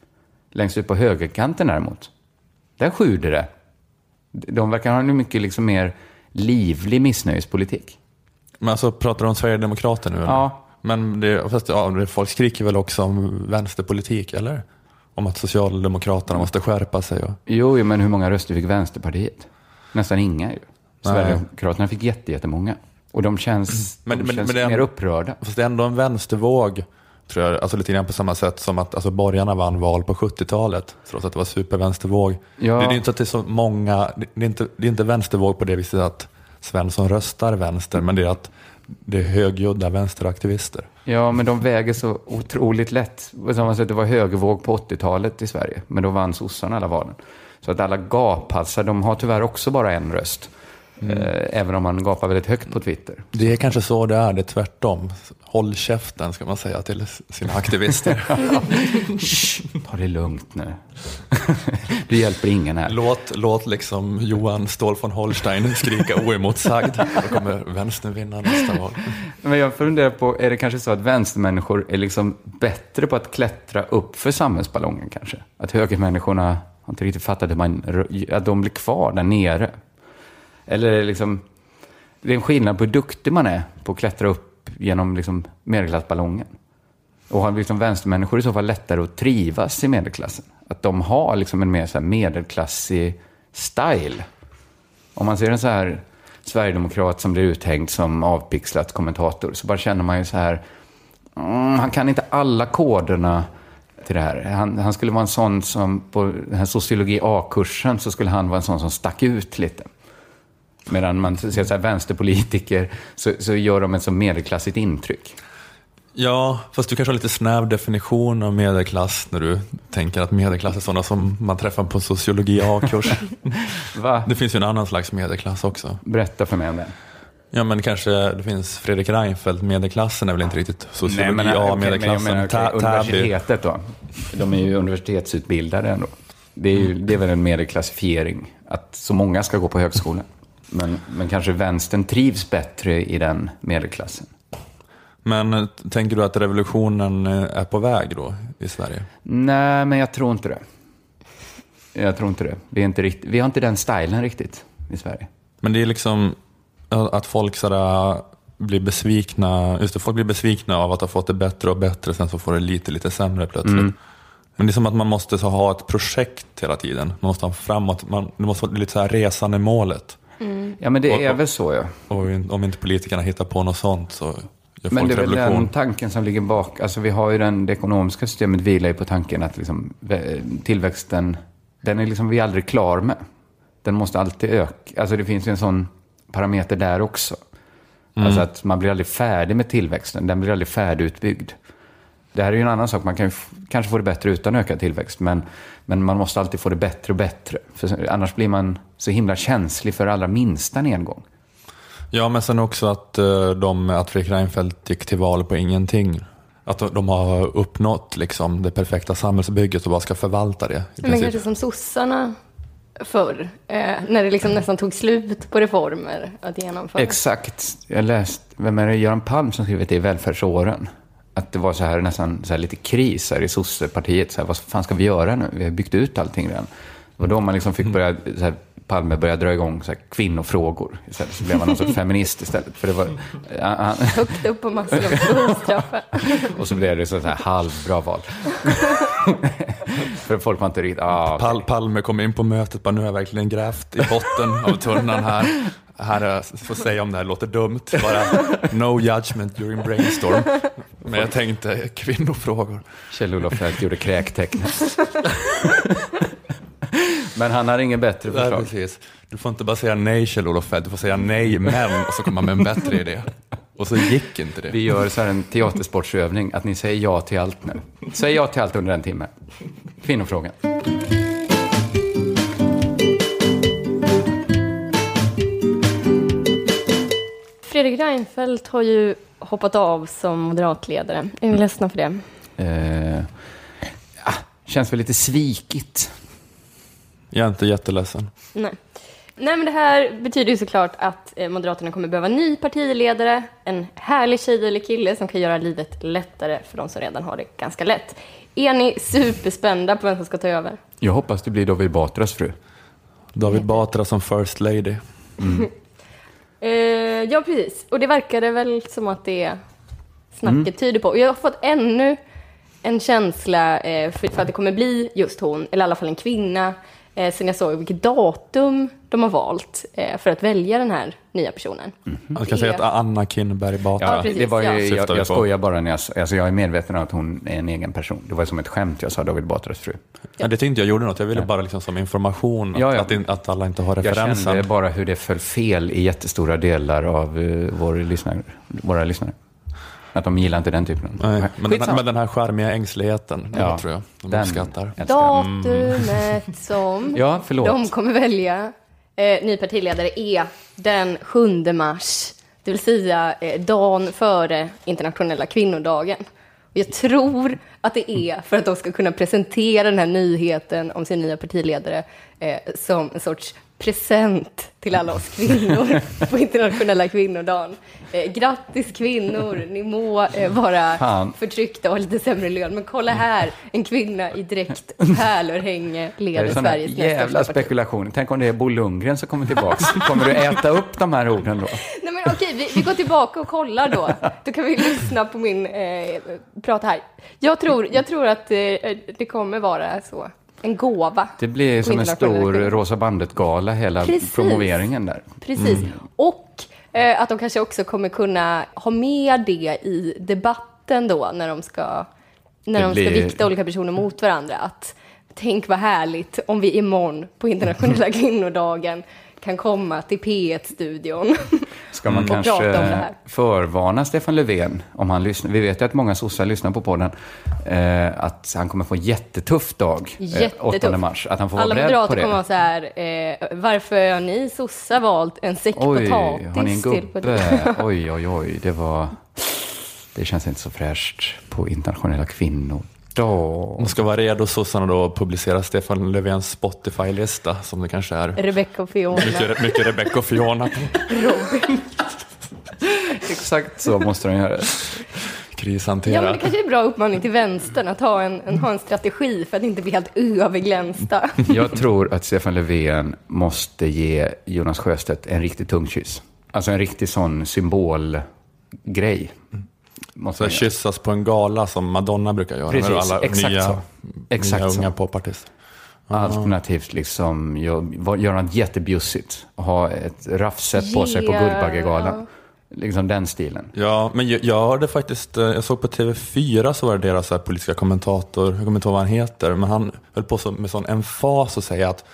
Längst ut på högerkanten däremot, där sjuder det. De verkar ha en mycket liksom mer livlig missnöjespolitik.
Men alltså, pratar du om Sverigedemokrater nu? Eller?
Ja.
Men det, fast, ja, folk skriker väl också om vänsterpolitik, eller? Om att Socialdemokraterna måste skärpa sig? Och...
Jo, men hur många röster fick Vänsterpartiet? Nästan inga ju. Sverigedemokraterna fick jättemånga. Och de känns, men, de men, känns men mer upprörda.
Fast det är ändå en vänstervåg, tror jag. Alltså lite grann på samma sätt som att alltså, borgarna vann val på 70-talet, trots att det var supervänstervåg. Ja. Det är inte att det är så många, det är inte, det är inte vänstervåg på det viset att Svensson röstar vänster, men det är att det är högljudda vänsteraktivister.
Ja, men de väger så otroligt lätt. På samma sätt, det var högervåg på 80-talet i Sverige, men då vann sossarna alla valen. Så att alla gaphalsar, de har tyvärr också bara en röst. Mm. Eh, även om man gapar väldigt högt på Twitter.
Det är kanske så det är, det är tvärtom. Håll käften ska man säga till sina aktivister.
ta det lugnt nu. du hjälper ingen här.
Låt, låt liksom Johan Ståhl von Holstein skrika oemotsagd. Då kommer vänstern vinna nästa val.
Men jag funderar på, är det kanske så att vänstermänniskor är liksom bättre på att klättra upp för samhällsballongen kanske? Att högermänniskorna har inte riktigt fattat hur man, att de blir kvar där nere eller är det liksom, det är en skillnad på hur duktig man är på att klättra upp genom liksom medelklassballongen. Och har liksom vänstermänniskor i så fall lättare att trivas i medelklassen? Att de har liksom en mer så medelklassig style. Om man ser en så här sverigedemokrat som blir uthängd som avpixlat kommentator så bara känner man ju så här, mm, han kan inte alla koderna till det här. Han, han, skulle vara en sån som, på den här sociologi A-kursen så skulle han vara en sån som stack ut lite. Medan man ser så här, vänsterpolitiker så, så gör de ett så medelklassigt intryck.
Ja, fast du kanske har lite snäv definition av medelklass när du tänker att medelklass är sådana som man träffar på sociologi A-kurs. Det finns ju en annan slags medelklass också.
Berätta för mig om det.
Ja, men kanske det finns Fredrik Reinfeldt, medelklassen är väl inte riktigt sociologi A-medelklassen.
Okay, okay, universitetet då? De är ju universitetsutbildade ändå. Det är, ju, det är väl en medelklassifiering, att så många ska gå på högskolan. Men, men kanske vänstern trivs bättre i den medelklassen.
Men eh, tänker du att revolutionen eh, är på väg då i Sverige?
Nej, men jag tror inte det. Jag tror inte det. Vi, är inte rikt- vi har inte den stilen riktigt. i Sverige.
Men det är liksom att folk sådär blir besvikna, just det, folk blir besvikna av att ha fått det bättre och bättre, sen så får det lite, lite sämre plötsligt.
Mm.
Men det är som att man måste så ha ett projekt hela tiden. Man måste ha framåt, man, det måste vara lite så här resande målet.
Mm.
Ja, men det
Och-
är väl så ja.
Och om inte politikerna hittar på något sånt så gör
Men
folk
det är väl
revolution.
den tanken som ligger bak. Alltså vi har ju den, det ekonomiska systemet vilar ju på tanken att liksom, vä- tillväxten, den är liksom vi aldrig klar med. Den måste alltid öka. Alltså det finns ju en sån parameter där också.
Mm.
Alltså att man blir aldrig färdig med tillväxten, den blir aldrig färdigutbyggd. Det här är ju en annan sak, man kan ju f- kanske få det bättre utan ökad tillväxt, men, men man måste alltid få det bättre och bättre. För annars blir man så himla känslig för allra minsta nedgång.
Ja, men sen också att, eh, de, att Fredrik Reinfeldt gick till val på ingenting. Att de- har uppnått liksom, det perfekta samhällsbygget och bara ska förvalta det. I
Men kanske som sossarna förr, eh, när det liksom nästan tog slut på reformer att genomföra.
Exakt. Jag läst, vem är det, Göran Palm som skrivit det i Välfärdsåren? Att det var så här nästan så här lite kris här i sossepartiet. Så här, vad fan ska vi göra nu? Vi har byggt ut allting redan. Det var då man liksom fick börja, så här, Palme började dra igång så här, kvinnofrågor. Istället så blev man någon sorts feminist istället. För det var, han,
Högt upp på Maslows behovstrappa.
och så blev det så här halvbra val. För folk var inte riktigt... Ah,
Pal Palme kom in på mötet bara nu har jag verkligen grävt i botten av tunnan här. Här är, får säga om det här låter dumt, bara no judgment during brainstorm. Men jag tänkte kvinnofrågor.
Kjell-Olof gjorde kräktecknet. Men han har inget bättre
Nej,
förslag.
precis. Du får inte bara säga nej Kjell-Olof Feldt, du får säga nej men och så kommer man med en bättre idé. Och så gick inte det.
Vi gör så här en teatersportsövning, att ni säger ja till allt nu. Säg ja till allt under en timme. Kvinnofrågan.
Fredrik Reinfeldt har ju hoppat av som moderatledare. Är ni ledsna för det?
Eh, ja, känns väl lite svikigt.
Jag är inte jätteledsen.
Nej. Nej, men det här betyder ju såklart att eh, Moderaterna kommer behöva en ny partiledare, en härlig tjej eller kille som kan göra livet lättare för de som redan har det ganska lätt. Är ni superspända på vem som ska ta över?
Jag hoppas det blir David Batras fru.
David Batra som first lady.
Eh, ja, precis. Och det verkade väl som att det snacket
Mm.
tyder på. Och jag har fått ännu en känsla eh, för, för att det kommer bli just hon, eller i alla fall en kvinna, eh, sen jag såg vilket datum de har valt eh, för att välja den här nya personen.
Man kan säga att Anna Kinberg Batra.
Ja, precis,
det var ju,
ja.
jag, jag skojar bara när jag, alltså jag är medveten om att hon är en egen person. Det var som ett skämt jag sa David Batras fru.
Ja, det tyckte inte jag gjorde något, jag ville bara liksom som information, att,
Ja, ja.
Att, in- att alla inte har
Jag
referensen.
kände bara hur det föll fel i jättestora delar av uh, vår lyssnare, våra lyssnare. Att de gillar inte den typen.
Nej, men, den men den här charmiga ängsligheten,
Ja,
det tror jag de
den
uppskattar.
jag.
Datumet som
Ja, förlåt.
de kommer välja eh, ny partiledare är den 7 mars, det vill säga eh, dagen före internationella kvinnodagen. Och jag tror att det är för att de ska kunna presentera den här nyheten om sin nya partiledare eh, som en sorts present till alla oss kvinnor på internationella kvinnodagen. Eh, grattis kvinnor, ni må eh, vara
Fan.
förtryckta och ha lite sämre lön, men kolla här, en kvinna i dräkt pärlörhänge
Det
leder Sveriges näst
jävla
största parti.
spekulationer. Tänk om det är Bo Lundgren som kommer tillbaka. Kommer du äta upp de här orden då?
Nej men okej, vi, vi går tillbaka och kollar då. Då kan vi lyssna på min eh, prata här. Jag tror, jag tror att eh, det kommer vara så. En gåva.
Det blir som en stor. Rosa bandet-gala, hela
Precis.
promoveringen där.
Precis. Och eh, att de kanske också kommer kunna ha med det i debatten då när de ska, när
Det
de ska
blir-
vikta olika personer mot varandra. Att tänk vad härligt om vi imorgon på internationella kvinnodagen kan komma till P1-studion.
Ska man
det
kanske förvarna Stefan Löfven om han lyssnar? Vi vet ju att många sossar lyssnar på podden. Eh, att han kommer få en jättetuff dag, eh,
Jättetuff.
8 mars. Att han får vara
Alla
beredd på
moderater
det.
kommer vara så här, eh, varför har ni sossar valt en säck
Oj,
potatis
har ni en gubbe? Oj, oj, oj. Det var... Det känns inte så fräscht på internationella kvinnodag.
De ska vara redo, sossarna, då att publicera Stefan Löfvens Spotify-lista, som det kanske är.
Rebecca och Fiona.
Mycket, mycket Rebecca och Fiona.
Robin.
Exakt så måste de göra.
krishantera.
Ja, men det kanske är en bra uppmaning till vänstern att ha en, en, ha en strategi för att inte bli helt överglänsta.
Jag tror att Stefan Löfven måste ge Jonas Sjöstedt en riktig tungkyss. Alltså en riktig sån symbolgrej.
Måste så kyssas på en gala som Madonna brukar göra
Precis,
alla
exakt
nya,
så. Exakt
nya
så.
unga popartister.
Alternativt liksom göra gör något jättebjussigt. Ha ett raffset på sig på. Guldbaggegalan. Liksom den stilen.
Ja, men jag, jag hörde faktiskt, eh, jag såg på TV4 så var det deras politiska kommentator, jag kommer inte ihåg vad han heter, men han höll på så, med sån emfas och säga att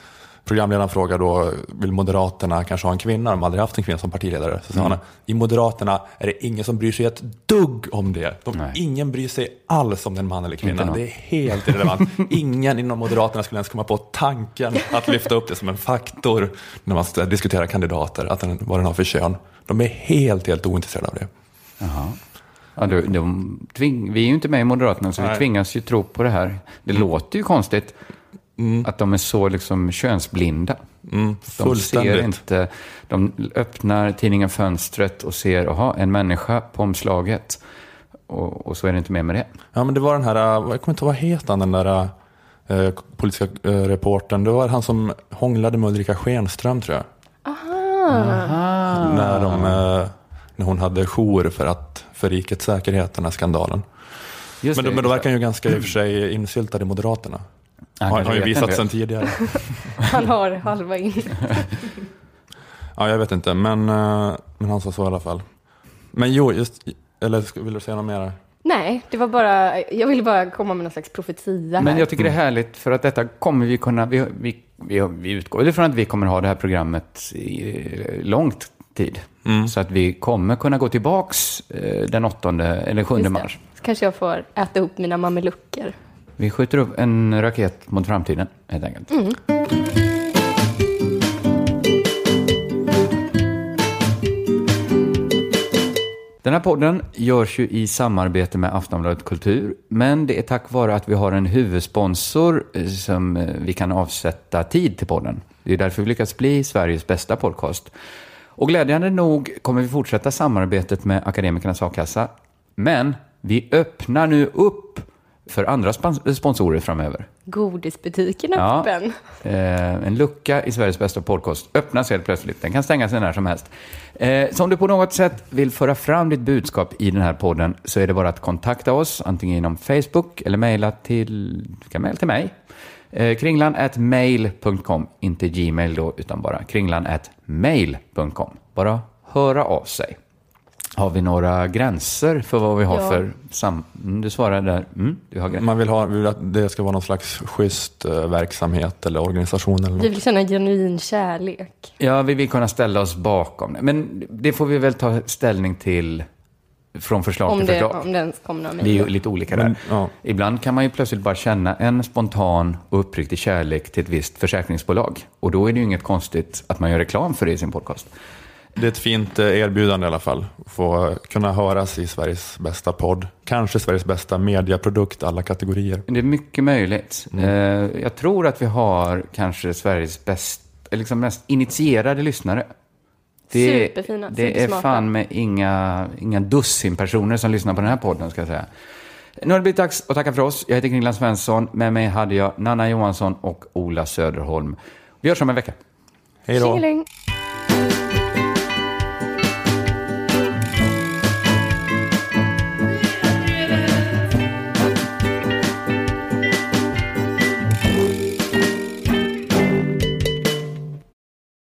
programledaren frågar då, vill Moderaterna kanske ha en kvinna? De har aldrig haft en kvinna som partiledare. Så sa
Mm.
han, i Moderaterna är det ingen som bryr sig ett dugg om det. De,
Nej.
ingen bryr sig alls om den man eller kvinna. Det är helt irrelevant. ingen inom Moderaterna skulle ens komma på tanken att lyfta upp det som en faktor när man ska diskutera kandidater, att den, vad den har för kön. De är helt, helt ointresserade av det.
Jaha. Ja, de, de tving, vi är ju inte med i Moderaterna, så vi
Nej.
tvingas ju tro på det här. Det låter ju konstigt att de är så liksom könsblinda.
Mm,
De ser inte, de öppnar tidningen Fönstret och ser, jaha, en människa på omslaget. Och, och så är det inte mer med det.
Ja, men det var den här, jag kommer inte ihåg vad heter han, den där eh, politiska eh, reportern. Det var han som hånglade med Ulrika Schenström tror jag. När, de, eh, när hon hade jour för, att, för rikets säkerhet, den här skandalen.
Just
Men,
det,
då, men då verkar han ju ganska i och för sig insyltad i Moderaterna.
Han
har, har ju visat sen tidigare.
Han har halva in.
Ja, jag vet inte, men, eh, men han sa så i alla fall. Men jo, just, eller vill du säga något mer?
Nej, det var bara, jag ville bara komma med någon slags profetia här.
Men jag tycker det är härligt för att detta kommer vi kunna, vi, vi, vi, vi utgår ifrån att vi kommer ha det här programmet i eh, långt tid. Så att vi kommer kunna gå tillbaks eh, den 8 eller 7
Just det.
mars.
Så kanske jag får äta upp mina mamelucker.
Vi skjuter upp en raket mot framtiden helt enkelt. Den här podden görs ju i samarbete med Aftonbladet Kultur, men det är tack vare att vi har en huvudsponsor eh, som eh, vi kan avsätta tid till podden. Det är därför vi lyckats bli Sveriges bästa podcast. Och glädjande nog kommer vi fortsätta samarbetet med Akademikernas a-kassa, men vi öppnar nu upp för andra spons- sponsorer framöver.
Godisbutiken är
Ja.
öppen.
Eh, en lucka i Sveriges bästa podcast öppnas helt plötsligt. Den kan stängas när som helst. Eh, så om du på något sätt vill föra fram ditt budskap i den här podden så är det bara att kontakta oss, antingen genom Facebook eller mejla till, du kan mejla till mig. Eh, kringlan at mail.com, inte gmail då, utan bara kringlan at mail.com. Bara höra av sig. Har vi några gränser för vad vi har
Ja.
för sam... Mm, du svarar där. Mm, du har gränser.
Man vill, ha, vill att det ska vara någon slags schysst eh, verksamhet eller organisation eller något.
Vi vill känna en genuin kärlek.
Ja, vi vill kunna ställa oss bakom det. Men det får vi väl ta ställning till från förslag
Om
till
det,
förslag.
om det ens kommer några
Vi är ju lite olika där.
Men, ja.
Ibland kan man ju plötsligt bara känna en spontan och uppriktig kärlek till ett visst försäkringsbolag. Och då är det ju inget konstigt att man gör reklam för det i sin podcast.
Det är ett fint eh, erbjudande i alla fall. Få kunna höras i Sveriges bästa podd. Kanske Sveriges bästa mediaprodukt, alla kategorier.
Det är mycket möjligt.
Mm.
Eh, Jag tror att vi har kanske Sveriges bäst, eller liksom mest initierade lyssnare. Det,
Superfina,
det är fan med inga, inga dussin personer som lyssnar på den här podden, ska jag säga. Nu har det blivit dags att tacka för oss. Jag heter Kringland Svensson. Med mig hade jag Nanna Johansson och Ola Söderholm. Vi hörs om en vecka.
Hej då!